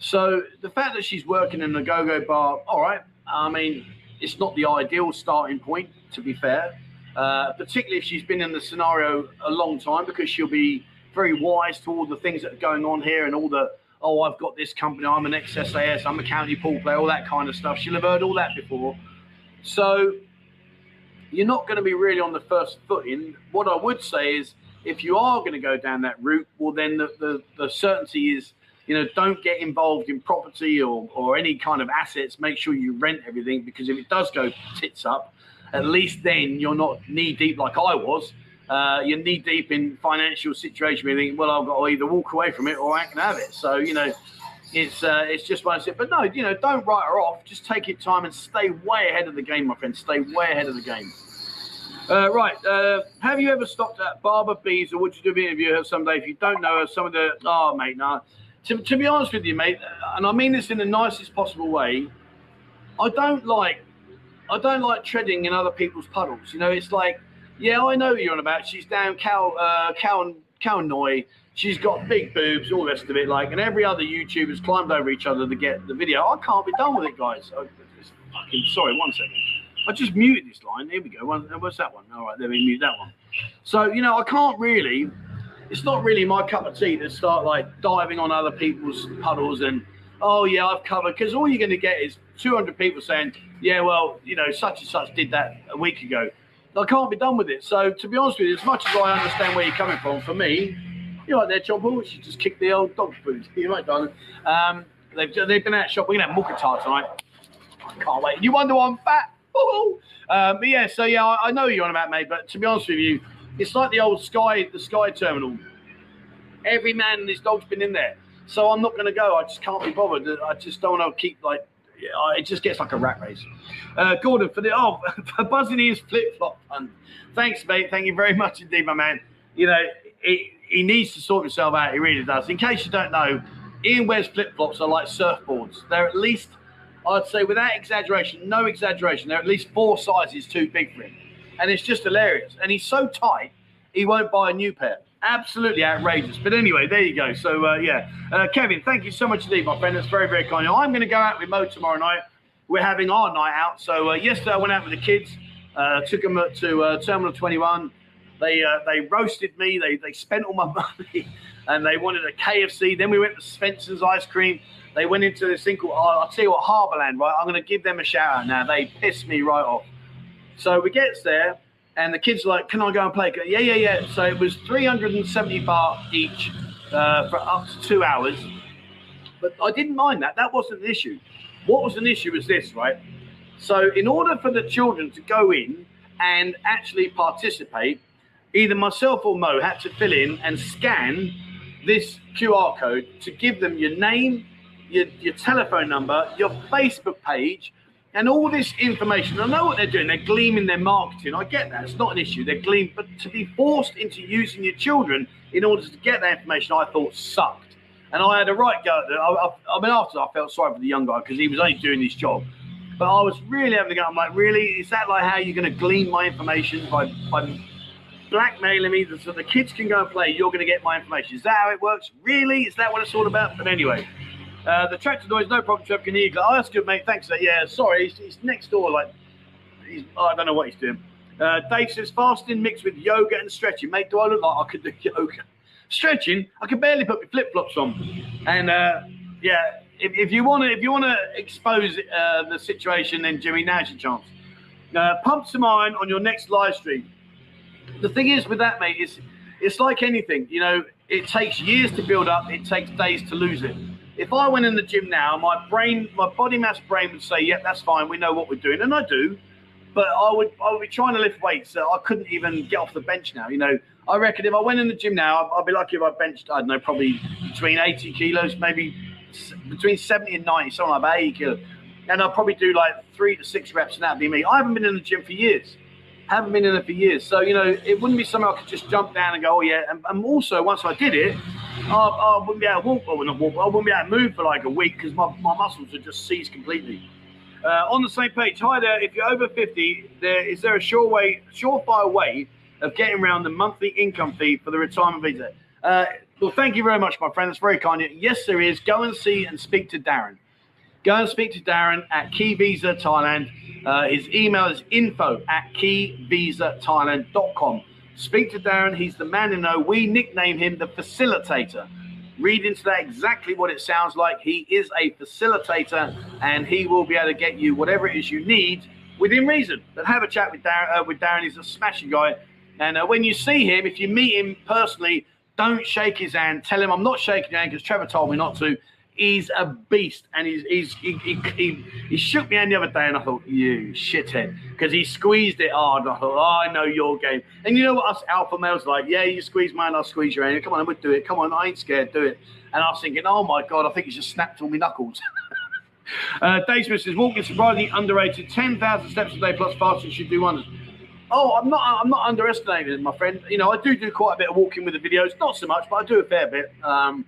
So the fact that she's working in a go-go bar, all right. I mean, it's not the ideal starting point, to be fair. Uh, particularly if she's been in the scenario a long time, because she'll be very wise to all the things that are going on here and all the oh, I've got this company, I'm an ex-SAS, I'm a county pool player, all that kind of stuff. She'll have heard all that before. So you're not going to be really on the first footing. What I would say is, if you are going to go down that route, well, then the, the, the certainty is you know, don't get involved in property or, or any kind of assets. Make sure you rent everything because if it does go tits up, at least then you're not knee deep like I was. Uh, you're knee deep in financial situation you think, well, I've got to either walk away from it or I can have it. So, you know, it's uh, it's just one it. But no, you know, don't write her off. Just take your time and stay way ahead of the game, my friend. Stay way ahead of the game. Uh, right. Uh, have you ever stopped at Barbara Bees or would you do an interview her someday? If you don't know her, some of the oh mate, no. To, to be honest with you, mate, and I mean this in the nicest possible way, I don't like I don't like treading in other people's puddles. You know, it's like, yeah, I know you're on about. She's down Cal uh, Cal Cal Noy. She's got big boobs, all the rest of it. Like, and every other YouTuber's climbed over each other to get the video. I can't be done with it, guys. Oh, I, fucking sorry. One second. I just muted this line. Here we go. Uh, what's that one? All right, let me mute that one. So you know, I can't really. It's not really my cup of tea to start like diving on other people's puddles and oh yeah, I've covered because all you're going to get is 200 people saying, yeah, well, you know, such and such did that a week ago. I can't be done with it. So to be honest with you, as much as I understand where you're coming from, for me, you're like there, John Paul. You just kick the old dog food. You're right, darling. Um, they've they've been out shop. We're gonna have mookata tonight. I can't wait. You wonder why I'm fat? Um, but yeah, so yeah, I, I know you're on about, mate. But to be honest with you, it's like the old Sky, the Sky Terminal. Every man and his dog's been in there. So I'm not going to go. I just can't be bothered. I just don't want to keep like. It just gets like a rat race. Uh, Gordon for the oh for buzzing his flip flop. Thanks, mate. Thank you very much indeed, my man. You know, he, he needs to sort himself out. He really does. In case you don't know, Ian Webb's flip flops are like surfboards. They're at least, I'd say, without exaggeration, no exaggeration, they're at least four sizes too big for him, and it's just hilarious. And he's so tight, he won't buy a new pair absolutely outrageous. But anyway, there you go. So uh, yeah, uh, Kevin, thank you so much indeed, my friend. That's very very kind. I'm going to go out with Mo tomorrow night. We're having our night out. So uh, yesterday I went out with the kids. Uh, took them to uh, Terminal 21. They uh, they roasted me. They they spent all my money, and they wanted a KFC. Then we went to Swensen's ice cream. They went into this thing called I'll tell you what Harbourland. Right, I'm going to give them a shout out now. They pissed me right off. So we gets there and the kids like, "Can I go and play?" Yeah, yeah, yeah. So it was 370 baht each uh, for up to two hours. But I didn't mind that. That wasn't an issue. What was an issue was this, right? So in order for the children to go in and actually participate, either myself or Mo had to fill in and scan this QR code to give them your name, your, your telephone number, your Facebook page, and all this information, I know what they're doing. They're gleaming their marketing. I get that. It's not an issue. They're gleaming. But to be forced into using your children in order to get that information, I thought sucked. And I had a right go at it. I, I, I mean, after I felt sorry for the young guy because he was only doing his job. But I was really having to go. I'm like, really? Is that like how you're going to glean my information by, by blackmailing me so the kids can go and play? You're going to get my information. Is that how it works? Really? Is that what it's all about? But anyway. Uh, the tractor noise, no problem, Trev. Can you? Oh, that's good, mate. Thanks. Yeah, sorry. He's, he's next door. Like, he's, oh, I don't know what he's doing. Uh, Dave says fasting mixed with yoga and stretching. Mate, do I look like I could do yoga? Stretching, I can barely put my flip flops on. And uh, yeah, if, if you want to, if you want to expose uh, the situation, then Jimmy, now's your chance. Uh, pump some iron on your next live stream. The thing is with that, mate, is it's like anything. You know, it takes years to build up. It takes days to lose it if I went in the gym now, my brain, my body mass brain would say, "Yep, that's fine. We know what we're doing," and I do. But I would, I would be trying to lift weights. So I couldn't even get off the bench now. You know, I reckon if I went in the gym now, I'd be lucky if I benched, I don't know, probably between 80 kilos, maybe between 70 and 90, something like about 80 kilos. And I'll probably do like three to six reps, and that'd be me. I haven't been in the gym for years. Haven't been in it for years. So, you know, it wouldn't be something I could just jump down and go, oh, yeah. And, and also, once I did it, I, I wouldn't be able to walk. I wouldn't walk. I wouldn't be able to move for like a week because my, my muscles would just seize completely. Uh, on the same page, hi there. If you're over 50, there is there a sure way, surefire way of getting around the monthly income fee for the retirement visa? Uh, well, thank you very much, my friend. That's very kind. Yes, there is. Go and see and speak to Darren. Go and speak to Darren at Key Visa Thailand. Uh, his email is info at keyvisathailand.com. Speak to Darren. He's the man in know. We nickname him the facilitator. Read into that exactly what it sounds like. He is a facilitator and he will be able to get you whatever it is you need within reason. But have a chat with Darren. Uh, with Darren, he's a smashing guy. And uh, when you see him, if you meet him personally, don't shake his hand. Tell him I'm not shaking your hand because Trevor told me not to he's a beast, and he's, he's he, he, he, he shook me hand the other day, and I thought, you shithead, because he squeezed it hard. I thought, oh, I know your game. And you know what us alpha males like? Yeah, you squeeze mine, I'll squeeze your hand. Come on, would do it. Come on, I ain't scared. Do it. And I was thinking, oh my God, I think he's just snapped all my knuckles. uh, Dave Smith says, walking surprisingly underrated. 10,000 steps a day plus fasting should do wonders. Oh, I'm not. I'm not underestimating it, my friend. You know, I do do quite a bit of walking with the videos. Not so much, but I do a fair bit. Um,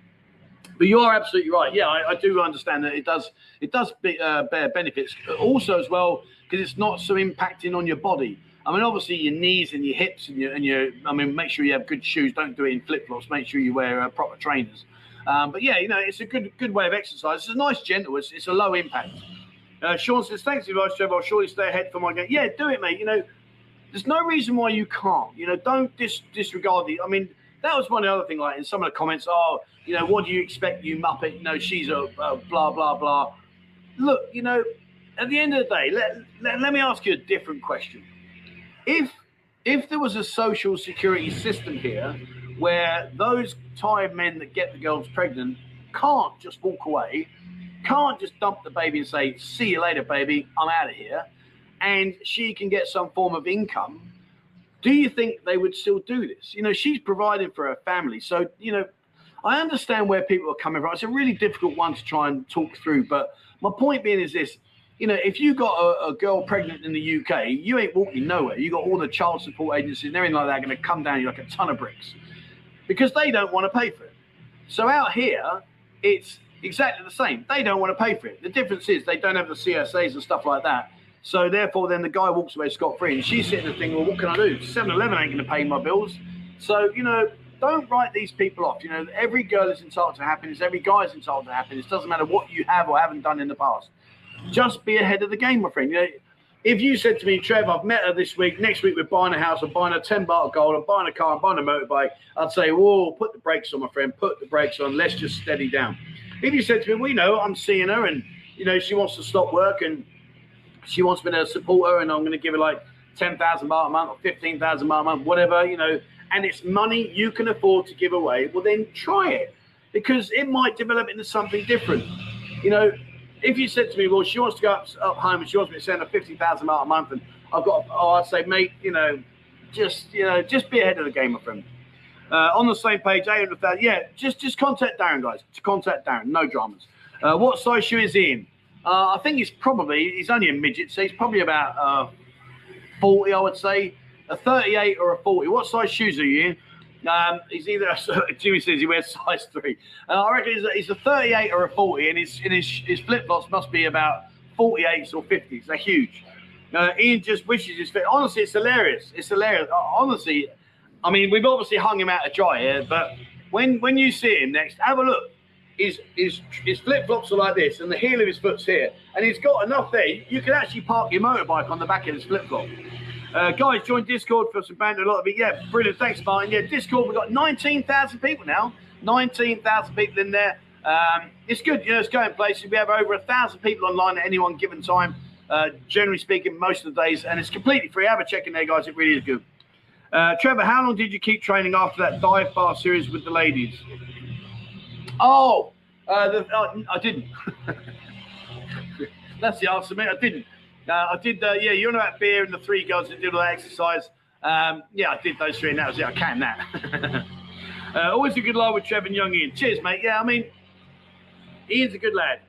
but you are absolutely right. Yeah, I, I do understand that it does. It does be, uh, bear benefits. Also, as well, because it's not so impacting on your body. I mean, obviously your knees and your hips and your and your. I mean, make sure you have good shoes. Don't do it in flip flops. Make sure you wear uh, proper trainers. Um, but yeah, you know, it's a good good way of exercise. It's a nice gentle. It's, it's a low impact. Uh, Sean says, "Thanks, advice, Trevor. I'll surely stay ahead for my game." Yeah, do it, mate. You know, there's no reason why you can't. You know, don't dis- disregard the. I mean, that was one other thing. Like in some of the comments, oh, you know, what do you expect, you muppet? You know, she's a, a blah blah blah. Look, you know, at the end of the day, let, let, let me ask you a different question. If if there was a social security system here where those tired men that get the girls pregnant can't just walk away, can't just dump the baby and say, "See you later, baby, I'm out of here," and she can get some form of income, do you think they would still do this? You know, she's providing for her family. So, you know, I understand where people are coming from. It's a really difficult one to try and talk through. But my point being is this you know, if you got a, a, girl pregnant in the UK, you ain't walking nowhere. You got all the child support agencies and everything like that going to come down you like a ton of bricks because they don't want to pay for it. So out here, it's exactly the same. They don't want to pay for it. The difference is they don't have the CSAs and stuff like that. So therefore, then the guy walks away scot free, and she's sitting there thinking, "Well, what can I do? 7-Eleven ain't going to pay my bills." So you know, don't write these people off. You know, every girl is entitled to happiness. Every guy is entitled to happiness. Doesn't matter what you have or haven't done in the past. Just be ahead of the game, my friend. You know, if you said to me, Trev, I've met her this week. Next week we're buying a house. I'm buying a 10 bar gold. I'm buying a car. I'm buying a motorbike. I'd say, whoa, put the brakes on, my friend. Put the brakes on. Let's just steady down. If you said to me, we know I'm seeing her and you know she wants to stop work and she wants me to support her and I'm going to give her like 10,000 baht a month or 15,000 baht a month, whatever, you know, and it's money you can afford to give away, well, then try it because it might develop into something different. You know, if you said to me, well, she wants to go up, up home and she wants me to send her 50,000 baht a month and I've got, oh, I'd say, mate, you know, just, you know, just be ahead of the game, my friend. Uh, on the same page, 800,000. Yeah, just just contact Darren, guys. To contact Darren, no dramas. Uh, what size shoe is he in? Uh, I think he's probably he's only a midget, so he's probably about uh, forty, I would say, a thirty-eight or a forty. What size shoes are you in? Um, he's either Jimmy says he wears size three. Uh, I reckon he's a, he's a, 38 or a 40, and his his, his flip flops must be about 48s or 50s. They're huge. Uh, Ian just wishes his fit. Honestly, it's hilarious. It's hilarious. Honestly, I mean, we've obviously hung him out to dry here, but when when you see him next, have a look his his his flip flops are like this, and the heel of his foot's here, and he's got enough there. You can actually park your motorbike on the back of his flip flop. Uh, guys, join Discord for some banter. A lot of it, yeah, brilliant. Thanks, Martin. Yeah, Discord. We've got nineteen thousand people now. Nineteen thousand people in there. Um, it's good. You know, it's going places. We have over a thousand people online at any one given time. Uh, generally speaking, most of the days, and it's completely free. Have a check in there, guys. It really is good. Uh, Trevor, how long did you keep training after that dive bar series with the ladies? Oh, uh, the, uh, I didn't. That's the answer, mate. I didn't. I did. Uh, yeah, you know about beer and the three girls that did all that exercise. Um, yeah, I did those three, and that was it. I can that. uh, always a good line with Trevor and young Ian. Cheers, mate. Yeah, I mean, Ian's a good lad.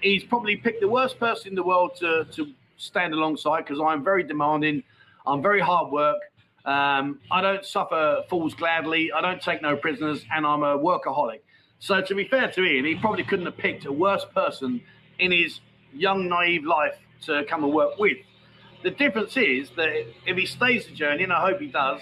He's probably picked the worst person in the world to, to stand alongside because I'm very demanding. I'm very hard work. Um, I don't suffer fools gladly. I don't take no prisoners, and I'm a workaholic. So to be fair to Ian, he probably couldn't have picked a worse person in his young, naive life to come and work with. The difference is that if he stays the journey, and I hope he does,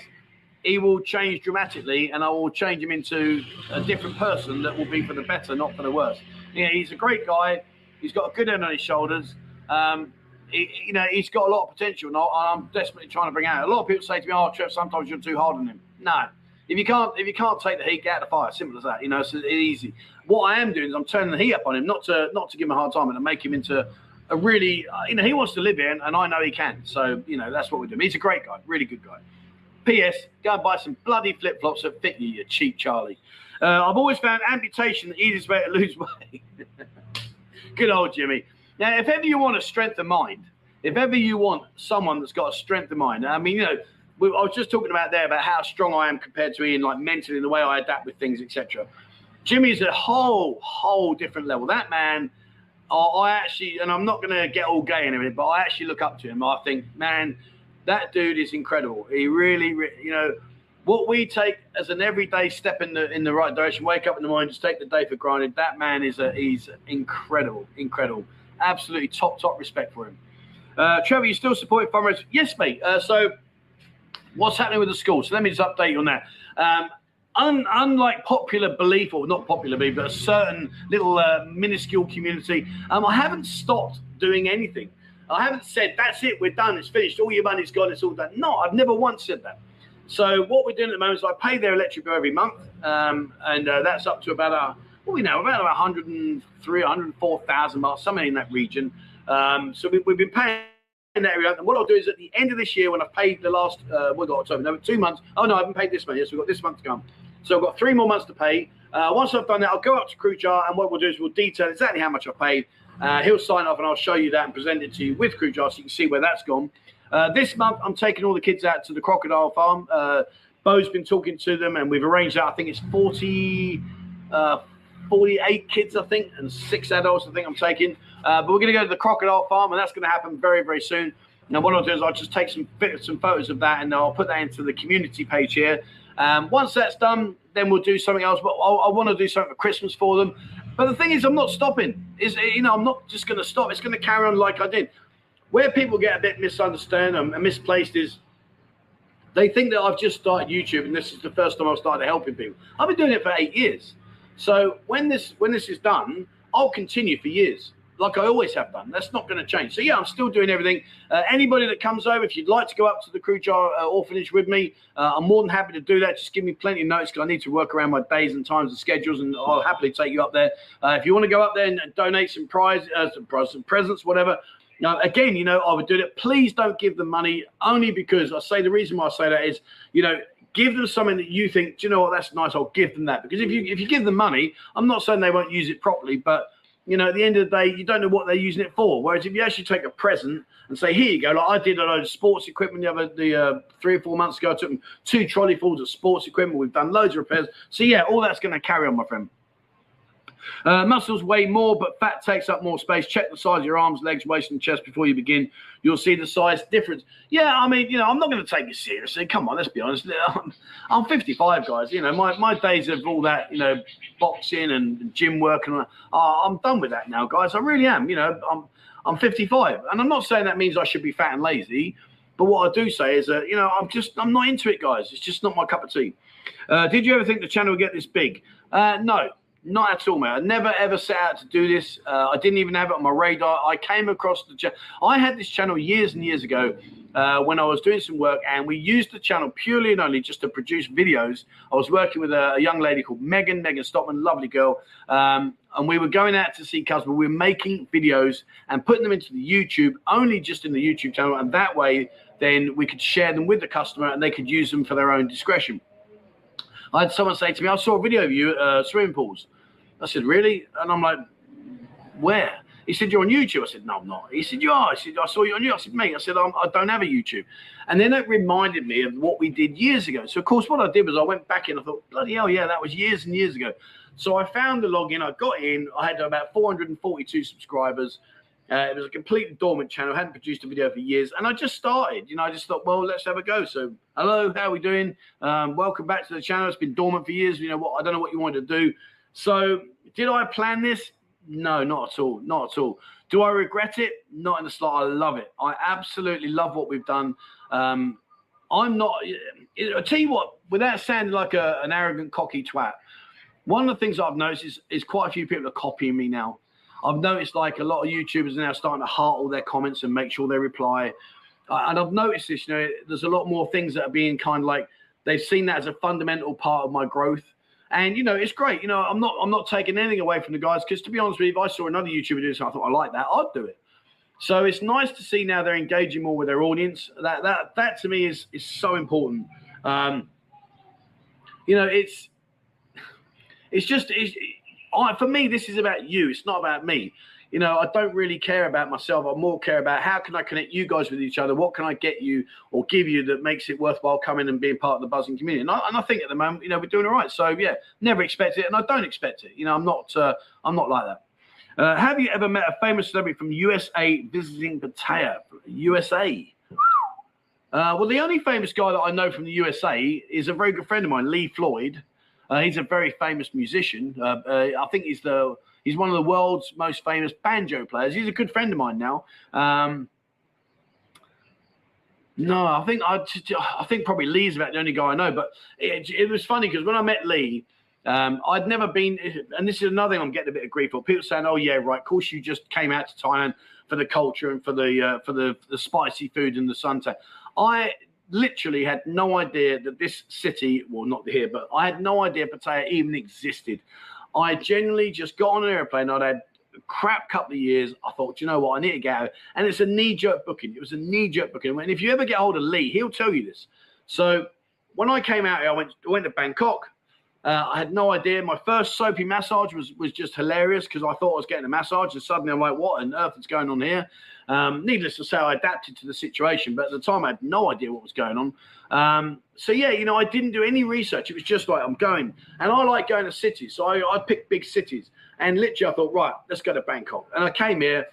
he will change dramatically, and I will change him into a different person that will be for the better, not for the worse. Yeah, he's a great guy. He's got a good head on his shoulders. Um, he, you know, he's got a lot of potential, and I'm desperately trying to bring out. A lot of people say to me, "Oh, Trev, sometimes you're too hard on him." No, if you can't, if you can't take the heat, get out of the fire. Simple as that. You know, it's easy. What I am doing is I'm turning the heat up on him, not to not to give him a hard time, and to make him into a really, uh, you know, he wants to live here, and, I know he can. So you know, that's what we're doing. He's a great guy, really good guy. P.S. Go and buy some bloody flip flops that fit you, you cheap Charlie. Uh, I've always found amputation the easiest way to lose weight. good old Jimmy. Now, if ever you want a strength of mind, if ever you want someone that's got a strength of mind, I mean, you know, I was just talking about there about how strong I am compared to Ian, like mentally, the way I adapt with things, etc. Jimmy's a whole, whole different level. That man, I actually, and I'm not going to get all gay and everything, but I actually look up to him. I think, man, that dude is incredible. He really, you know, what we take as an everyday step in the in the right direction. Wake up in the morning, just take the day for granted. That man is a he's incredible, incredible. Absolutely top top respect for him. Uh, Trevor, you still supporting farmers? Yes, mate. Uh, so, what's happening with the school? So let me just update you on that. Um, un, unlike popular belief, or not popular belief, but a certain little uh, minuscule community, um, I haven't stopped doing anything. I haven't said that's it, we're done, it's finished, all your money's gone, it's all done. No, I've never once said that. So what we're doing at the moment is I pay their electric bill every month, um, and uh, that's up to about a what we know about 103, 104,000 miles, somewhere in that region. Um, so we, have been paying in that month. And what I'll do is at the end of this year, when I've paid the last, uh, got October, no, two months. Oh no, I haven't paid this month. Yes, we've got this month to come. So I've got three more months to pay. Uh, once I've done that, I'll go up to Krujar, and what we'll do is we'll detail exactly how much I paid. Uh, he'll sign off, and I'll show you that and present it to you with Krujar, so you can see where that's gone. Uh, this month, I'm taking all the kids out to the crocodile farm. Uh, Bo's been talking to them, and we've arranged that. I think it's 40, uh, 48 kids, I think, and six adults, I think I'm taking. Uh, but we're going to go to the crocodile farm, and that's going to happen very, very soon. Now, what I'll do is I'll just take some some photos of that, and I'll put that into the community page here. Um, once that's done, then we'll do something else. But I, I want to do something for Christmas for them. But the thing is, I'm not stopping. Is you know, I'm not just going to stop. It's going to carry on like I did. Where people get a bit misunderstood and misplaced is they think that I've just started YouTube and this is the first time I've started helping people. I've been doing it for eight years. So when this when this is done, I'll continue for years, like I always have done. That's not going to change. So yeah, I'm still doing everything. Uh, anybody that comes over, if you'd like to go up to the Krujar uh, Orphanage with me, uh, I'm more than happy to do that. Just give me plenty of notes because I need to work around my days and times and schedules, and I'll happily take you up there. Uh, if you want to go up there and donate some prize, uh, some, prize, some presents, whatever, now, again, you know, I would do it. Please don't give them money only because I say the reason why I say that is, you know, give them something that you think, do you know what, that's nice. I'll give them that because if you if you give them money, I'm not saying they won't use it properly, but you know, at the end of the day, you don't know what they're using it for. Whereas if you actually take a present and say, here you go, like I did a load of sports equipment the other the uh, three or four months ago, I took them two trolley fulls of sports equipment. We've done loads of repairs. So yeah, all that's going to carry on, my friend. Uh, muscles weigh more, but fat takes up more space. Check the size of your arms, legs, waist, and chest before you begin. You'll see the size difference. Yeah, I mean, you know, I'm not going to take it seriously. Come on, let's be honest. I'm, 55, guys. You know, my, my days of all that, you know, boxing and gym work, and uh, I'm done with that now, guys. I really am. You know, I'm I'm 55, and I'm not saying that means I should be fat and lazy. But what I do say is that you know I'm just I'm not into it, guys. It's just not my cup of tea. Uh, did you ever think the channel would get this big? Uh, no, not at all, man. I never ever set out to do this. Uh, I didn't even have it on my radar. I came across the channel. I had this channel years and years ago uh, when I was doing some work, and we used the channel purely and only just to produce videos. I was working with a, a young lady called Megan, Megan Stockman, lovely girl. Um, and we were going out to see customers. We were making videos and putting them into the YouTube, only just in the YouTube channel. And that way, then we could share them with the customer and they could use them for their own discretion. I had someone say to me, I saw a video of you at uh, swimming pools. I said, really? And I'm like, where? He said, you're on YouTube. I said, no, I'm not. He said, you are. I said, I saw you on YouTube. I said, mate, I said, I'm, I do not have a YouTube. And then it reminded me of what we did years ago. So, of course, what I did was I went back in. I thought, bloody hell, yeah, that was years and years ago. So I found the login. I got in. I had about 442 subscribers. Uh, it was a completely dormant channel. Hadn't produced a video for years, and I just started. You know, I just thought, well, let's have a go. So, hello, how are we doing? Um, welcome back to the channel. It's been dormant for years. You know what? I don't know what you wanted to do. So, did I plan this? No, not at all. Not at all. Do I regret it? Not in the slightest. I love it. I absolutely love what we've done. Um, I'm not. I tell you what, without sounding like a, an arrogant, cocky twat, one of the things I've noticed is, is quite a few people are copying me now. I've noticed like a lot of YouTubers are now starting to heart all their comments and make sure they reply. And I've noticed this, you know, there's a lot more things that are being kind of like they've seen that as a fundamental part of my growth. And you know, it's great. You know, I'm not I'm not taking anything away from the guys because to be honest with you, if I saw another YouTuber do something, I thought I like that, I'd do it. So it's nice to see now they're engaging more with their audience. That that that to me is is so important. Um, you know, it's it's just it's, I, for me, this is about you. It's not about me. you know, I don't really care about myself. I more care about how can I connect you guys with each other? What can I get you or give you that makes it worthwhile coming and being part of the buzzing community? And I, and I think at the moment, you know, we're doing all right. So yeah, never expect it, and I don't expect it. You know, I'm not, uh, I'm not like that. Uh, have you ever met a famous celebrity from USA visiting Pattaya? USA. Uh, well, the only famous guy that I know from the USA is a very good friend of mine, Lee Floyd. Uh, he's a very famous musician. Uh, uh, I think he's the he's one of the world's most famous banjo players. He's a good friend of mine now. Um, no, I think I, I think probably Lee's about the only guy I know. But it, it was funny because when I met Lee, um, I'd never been, and this is another thing I'm getting a bit of grief for. People saying, "Oh yeah, right, of course you just came out to Thailand for the culture and for the uh, for the the spicy food and the sunset." I literally had no idea that this city, well, not here, but I had no idea Pattaya even existed. I genuinely just got on an airplane. I'd had a crap couple of years. I thought, you know what, I need to get out. And it's a knee jerk booking. It was a knee jerk booking. And if you ever get hold of Lee, he'll tell you this. So when I came out here, I went, went to Bangkok. Uh, I had no idea. My first soapy massage was was just hilarious because I thought I was getting a massage, and suddenly I'm like, "What on earth is going on here?" Um, needless to say, I adapted to the situation, but at the time I had no idea what was going on. Um, so yeah, you know, I didn't do any research. It was just like I'm going, and I like going to cities, so I, I picked big cities. And literally, I thought, right, let's go to Bangkok. And I came here.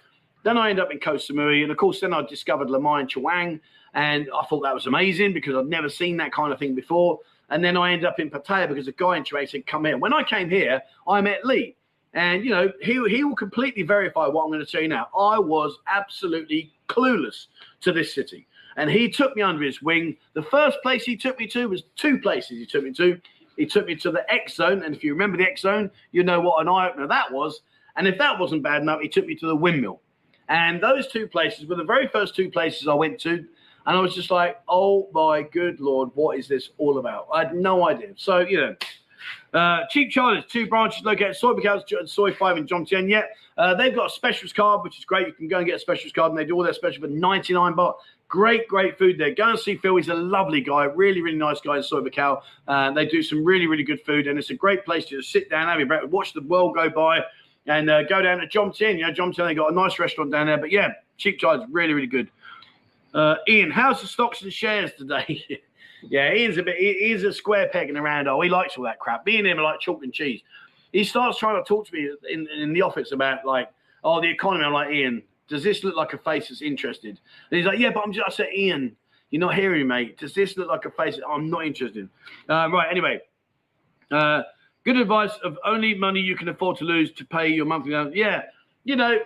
Then I ended up in Koh Samui, and of course, then I discovered Lamai and Chaweng, and I thought that was amazing because I'd never seen that kind of thing before. And then I ended up in Pattaya because a guy in Chaweng said, "Come here." When I came here, I met Lee. And you know, he he will completely verify what I'm going to tell you now. I was absolutely clueless to this city. And he took me under his wing. The first place he took me to was two places he took me to. He took me to the X Zone, and if you remember the X Zone, you know what an eye opener that was. And if that wasn't bad enough, he took me to the windmill. And those two places were the very first two places I went to. And I was just like, oh my good Lord, what is this all about? I had no idea. So, you know, uh, Cheap Charlie's two branches located Buakhao and Soi 5 in Jomtien. Yeah, uh, they've got a specials card, which is great. You can go and get a specials card, and they do all their special for 99 baht. Great, great food there. Go and see Phil. He's a lovely guy, really, really nice guy in Soi Buakhao. Uh, they do some really, really good food, and it's a great place to just sit down, have your breakfast, watch the world go by, and uh, go down to Jomtien. You know, Jomtien, they got a nice restaurant down there. But yeah, Cheap Charlie's really, really good. Uh, Ian, how's the stocks and shares today? Yeah, Ian's a bit. He's a square peg in a round hole. He likes all that crap. Me and him are like chalk and cheese. He starts trying to talk to me in, in the office about like, oh, the economy. I'm like, Ian, does this look like a face that's interested? And he's like, yeah, but I'm just. I said, Ian, you're not hearing me, mate. Does this look like a face? I'm not interested. Uh, right. Anyway, uh, good advice of only money you can afford to lose to pay your monthly. Yeah, you know,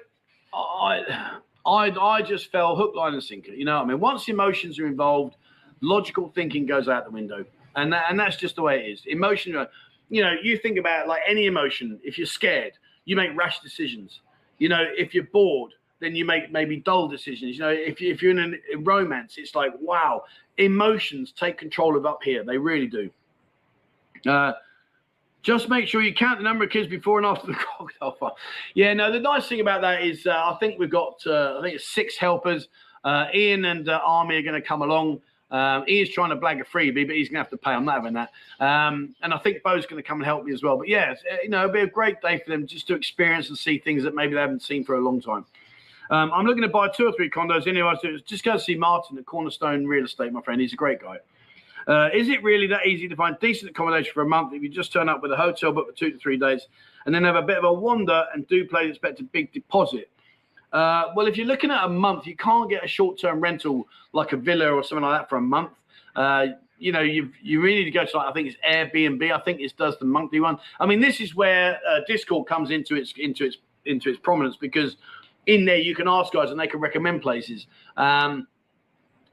I, I, I just fell hook, line, and sinker. You know what I mean? Once emotions are involved logical thinking goes out the window, and that, and that's just the way it is. Emotion, you know, you think about like any emotion. If you're scared, you make rash decisions. You know, if you're bored, then you make maybe dull decisions. You know, if, you, if you're in a romance, it's like, wow, emotions take control of up here. They really do. Uh, just make sure you count the number of kids before and after the cocktail Yeah, no, the nice thing about that is uh, I think we've got, uh, I think it's six helpers. Uh, Ian and uh, Army are going to come along. Um, he is trying to blag a freebie, but he's going to have to pay. I'm not having that. Um, and I think Bo's going to come and help me as well. But yeah, uh, you know, it'll be a great day for them just to experience and see things that maybe they haven't seen for a long time. Um, I'm looking to buy two or three condos anyway. So just go see Martin at Cornerstone Real Estate, my friend. He's a great guy. Uh, is it really that easy to find decent accommodation for a month if you just turn up with a hotel book for two to three days and then have a bit of a wander and do play expect a big deposit? Uh, well, if you're looking at a month, you can't get a short-term rental like a villa or something like that for a month. Uh, you know, you you really need to go to like I think it's Airbnb. I think it does the monthly one. I mean, this is where uh, Discord comes into its into its into its prominence because in there you can ask guys and they can recommend places. Um,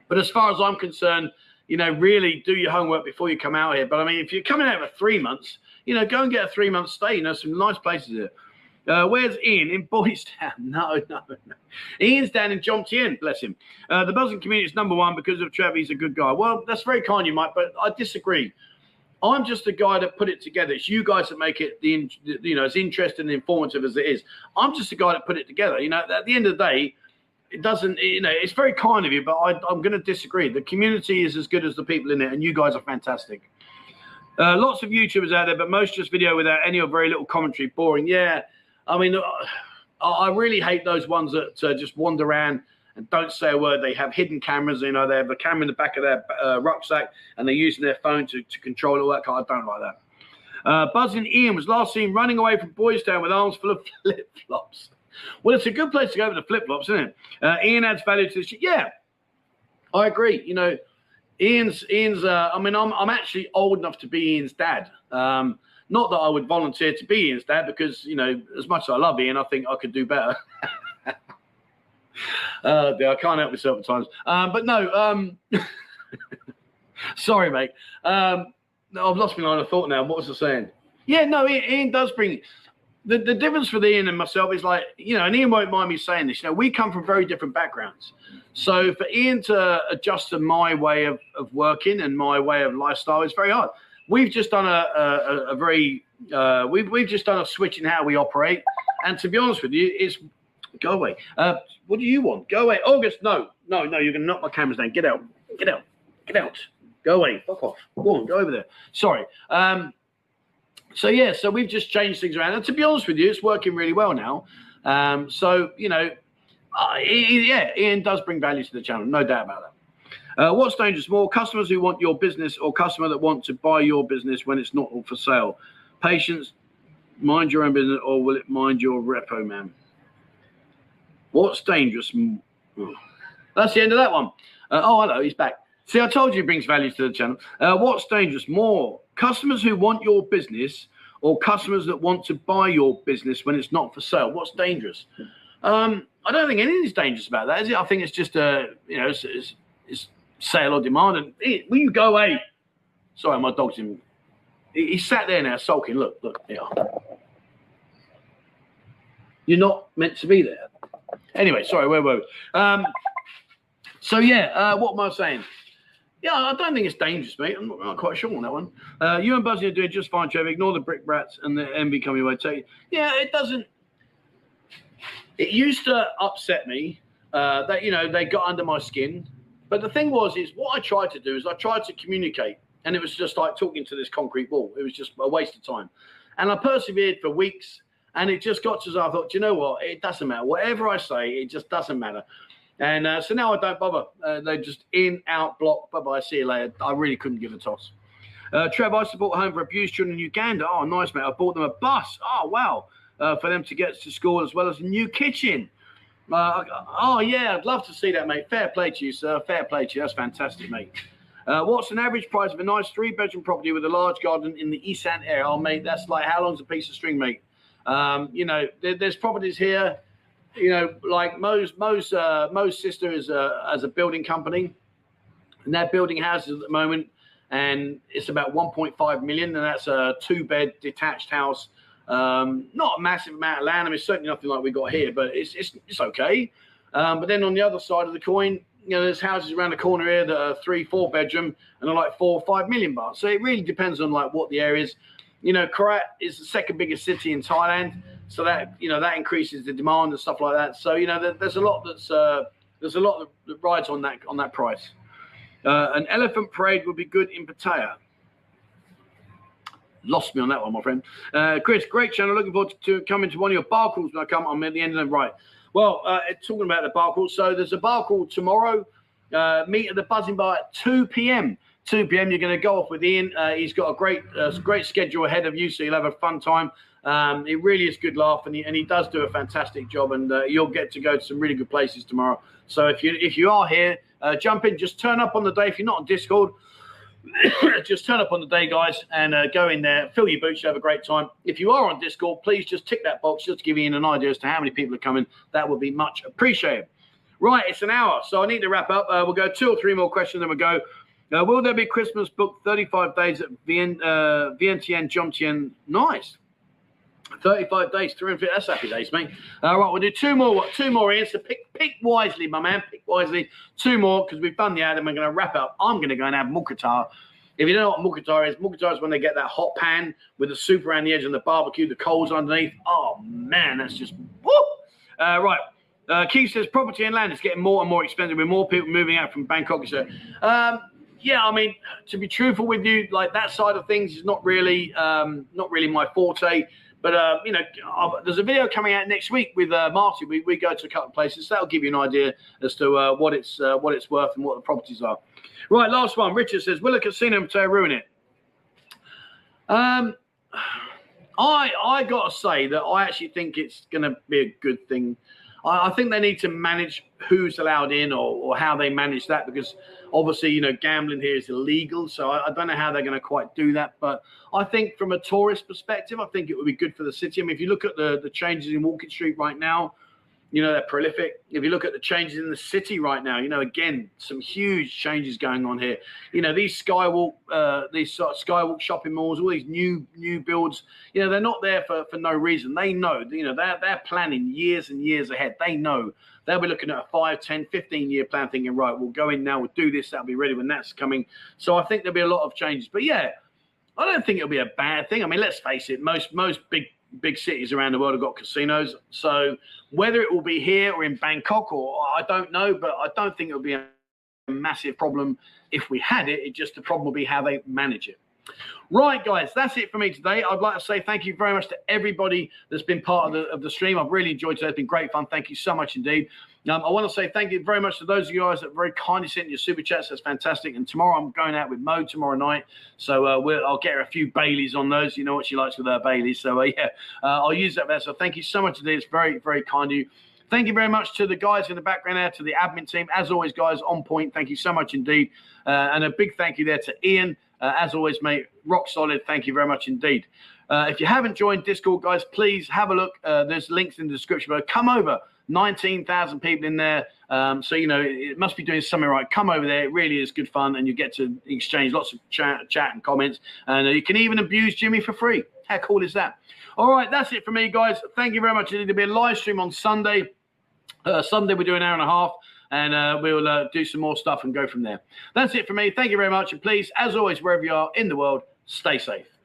but as far as I'm concerned, you know, really do your homework before you come out here. But I mean, if you're coming out for three months, you know, go and get a three month stay. You know, some nice places here. Uh, where's Ian? In Boys Town? No, no, no. Ian's down in Jomtien, bless him. Uh, the buzzing community is number one because of Trevor. He's a good guy. Well, that's very kind, you might, but I disagree. I'm just the guy that put it together. It's you guys that make it the you know as interesting and informative as it is. I'm just the guy that put it together. You know, at the end of the day, it doesn't. You know, it's very kind of you, but I, am going to disagree. The community is as good as the people in it, and you guys are fantastic. Uh, lots of YouTubers out there, but most just video without any or very little commentary. Boring. Yeah, I mean, uh, I really hate those ones that uh, just wander around and don't say a word. They have hidden cameras. You know, they have a camera in the back of their uh, rucksack and they're using their phone to, to control all that. I don't like that. Uh, Buzzing Ian was last seen running away from Boys Town with arms full of flip flops. Well, it's a good place to go for the flip flops, isn't it? Uh, Ian adds value to shit. Yeah, I agree. You know, Ian's Ian's. Uh, I mean, I'm I'm actually old enough to be Ian's dad. Um, not that I would volunteer to be Ian's dad because you know, as much as I love Ian, I think I could do better. uh, I can't help myself at times. Um, but no, um, sorry, mate. Um, I've lost my line of thought now. What was I saying? Yeah, no, Ian, Ian does bring the, the difference for Ian and myself is like, you know, and Ian won't mind me saying this, you know, we come from very different backgrounds. So for Ian to adjust to my way of, of working and my way of lifestyle is very hard. We've just done a, a, a very, uh, we've, we've just done a switch in how we operate. And to be honest with you, it's go away. Uh, what do you want? Go away. August, no, no, no, you're to knock my cameras down. Get out, get out, get out. Go away. Fuck off. Go on, go over there. Sorry. Um, so yeah, so we've just changed things around, and to be honest with you, it's working really well now. Um, so you know, uh, yeah, Ian does bring value to the channel, no doubt about that. Uh, what's dangerous more? Customers who want your business or customer that want to buy your business when it's not for sale. Patience, mind your own business, or will it mind your repo man? What's dangerous? That's the end of that one. Uh, oh, hello, he's back. See, I told you he brings value to the channel. Uh, what's dangerous more? Customers who want your business or customers that want to buy your business when it's not for sale. What's dangerous? Um, I don't think anything's dangerous about that, is it? I think it's just a, you know, it's, it's, it's sale or demand. And hey, will you go away? Sorry, my dog's in. He, he sat there now sulking. Look, look, here. You're not meant to be there. Anyway, sorry, where were we? Um, so yeah, uh, what am I saying? Yeah, I don't think it's dangerous, mate. I'm not, I'm not quite sure on that one. Uh, you and Buzzy are doing just fine, Trevor. Ignore the brick brats and the envy coming away. Take yeah, it doesn't. It used to upset me uh, that you know they got under my skin, but the thing was, is what I tried to do is I tried to communicate, and it was just like talking to this concrete wall. It was just a waste of time, and I persevered for weeks, and it just got to I thought, you know what? It doesn't matter. Whatever I say, it just doesn't matter. And uh, so now I don't bother. Uh, they're just in, out, block. Bye bye. See you later. I really couldn't give a toss. Uh, Trev, I support Home for Abused Children in Uganda. Oh, nice, mate. I bought them a bus. Oh, wow. Uh, for them to get to school as well as a new kitchen. Uh, oh, yeah. I'd love to see that, mate. Fair play to you, sir. Fair play to you. That's fantastic, mate. Uh, what's an average price of a nice three bedroom property with a large garden in the East End area? Oh, mate, that's like how long's a piece of string, mate? Um, you know, there, there's properties here you know, like Mo's Mo's uh, Mo's sister is a as a building company, and they're building houses at the moment, and it's about 1.5 million, and that's a two bed detached house. Um, not a massive amount of land. I mean, certainly nothing like we got here, but it's it's, it's okay. Um, but then on the other side of the coin, you know, there's houses around the corner here that are three, four bedroom and are like four or five million baht. So it really depends on like what the area is. You know, Korat is the second biggest city in Thailand so that you know that increases the demand and stuff like that. So you know there, there's a lot that's uh, there's a lot that rides on that on that price. Uh, an elephant parade would be good in Pattaya. Lost me on that one, my friend. Uh, Chris, great channel. Looking forward to, coming to one of your bar calls when I come. I'm at the end of the right. Well, uh, talking about the bar call, so there's a bar call tomorrow. Uh, meet at the Buzzin Bar at 2 p.m. 2 p.m. You're going to go off with Ian. Uh, he's got a great, uh, great schedule ahead of you, so you'll have a fun time. Um, it really is good laugh, and he, and he does do a fantastic job. And uh, you'll get to go to some really good places tomorrow. So if you if you are here, uh, jump in. Just turn up on the day. If you're not on Discord, just turn up on the day, guys, and uh, go in there. Fill your boots. You have a great time. If you are on Discord, please just tick that box just to give Ian an idea as to how many people are coming. That would be much appreciated. Right, it's an hour, so I need to wrap up. Uh, we'll go two or three more questions, then we'll go. Uh, will there be Christmas book 35 days at Vien, uh, Vientiane Jomtien? Nice. 35 days, 350. That's happy days, mate. All right, we'll do two more. What? Two more. So pick, pick wisely, my man. Pick wisely. Two more because we've done the ad and we're going to wrap up. I'm going to go and have mukatar. If you don't know what mukatar is, mukatar is when they get that hot pan with the soup around the edge and the barbecue, the coals underneath. Oh man, that's just woo. Uh, right. Uh, Keith says property and land is getting more and more expensive with more people moving out from Bangkok. So, um, yeah, I mean, to be truthful with you, like that side of things is not really, um, not really my forte But uh, you know, uh, there's a video coming out next week with uh, Marty. We, we go to a couple of places. That'll give you an idea as to uh, what it's uh, what it's worth and what the properties are. Right, last one. Richard says, "Will a casino ruin it?" Um, I I got to say that I actually think it's going to be a good thing. I, I, think they need to manage who's allowed in or, or how they manage that because obviously you know gambling here is illegal, so I, I don't know how they're going to quite do that. But I think from a tourist perspective, I think it would be good for the city. I mean, if you look at the the changes in Walking Street right now, you know, they're prolific. If you look at the changes in the city right now, you know, again, some huge changes going on here. You know, these Skywalk, uh, these sort of Skywalk shopping malls, all these new new builds, you know, they're not there for, for no reason. They know, you know, they're, they're planning years and years ahead. They know they'll be looking at a 5, 10, 15 year plan thinking, right, we'll go in now, we'll do this, that'll be ready when that's coming. So I think there'll be a lot of changes. But yeah, I don't think it'll be a bad thing. I mean, let's face it, most most big big cities around the world have got casinos. So whether it will be here or in Bangkok or I don't know, but I don't think it'll be a massive problem if we had it. It just the problem will be how they manage it. Right, guys, that's it for me today. I'd like to say thank you very much to everybody that's been part of the, of the stream. I've really enjoyed it. It's been great fun. Thank you so much indeed. Um, I want to say thank you very much to those of you guys that very kindly sent your super chats. That's fantastic. And tomorrow I'm going out with Mo tomorrow night, so uh, we'll, I'll get her a few Baileys on those. You know what she likes with her Baileys. So uh, yeah, uh, I'll use that there. So thank you so much indeed. It's very very kind of you. Thank you very much to the guys in the background there, to the admin team. As always, guys, on point. Thank you so much indeed. Uh, and a big thank you there to Ian. Uh, as always, mate, rock solid. Thank you very much indeed. Uh, if you haven't joined Discord, guys, please have a look. Uh, there's links in the description below. Come over. 19,000 people in there. Um, so, you know, it must be doing something right. Come over there. It really is good fun. And you get to exchange lots of chat, chat and comments. And uh, you can even abuse Jimmy for free. How cool is that? All right, that's it for me, guys. Thank you very much. There'll be a live stream on Sunday. Uh, Sunday, we do an hour and a half and uh, we'll uh, do some more stuff and go from there. That's it for me. Thank you very much. And please, as always, wherever you are in the world, stay safe.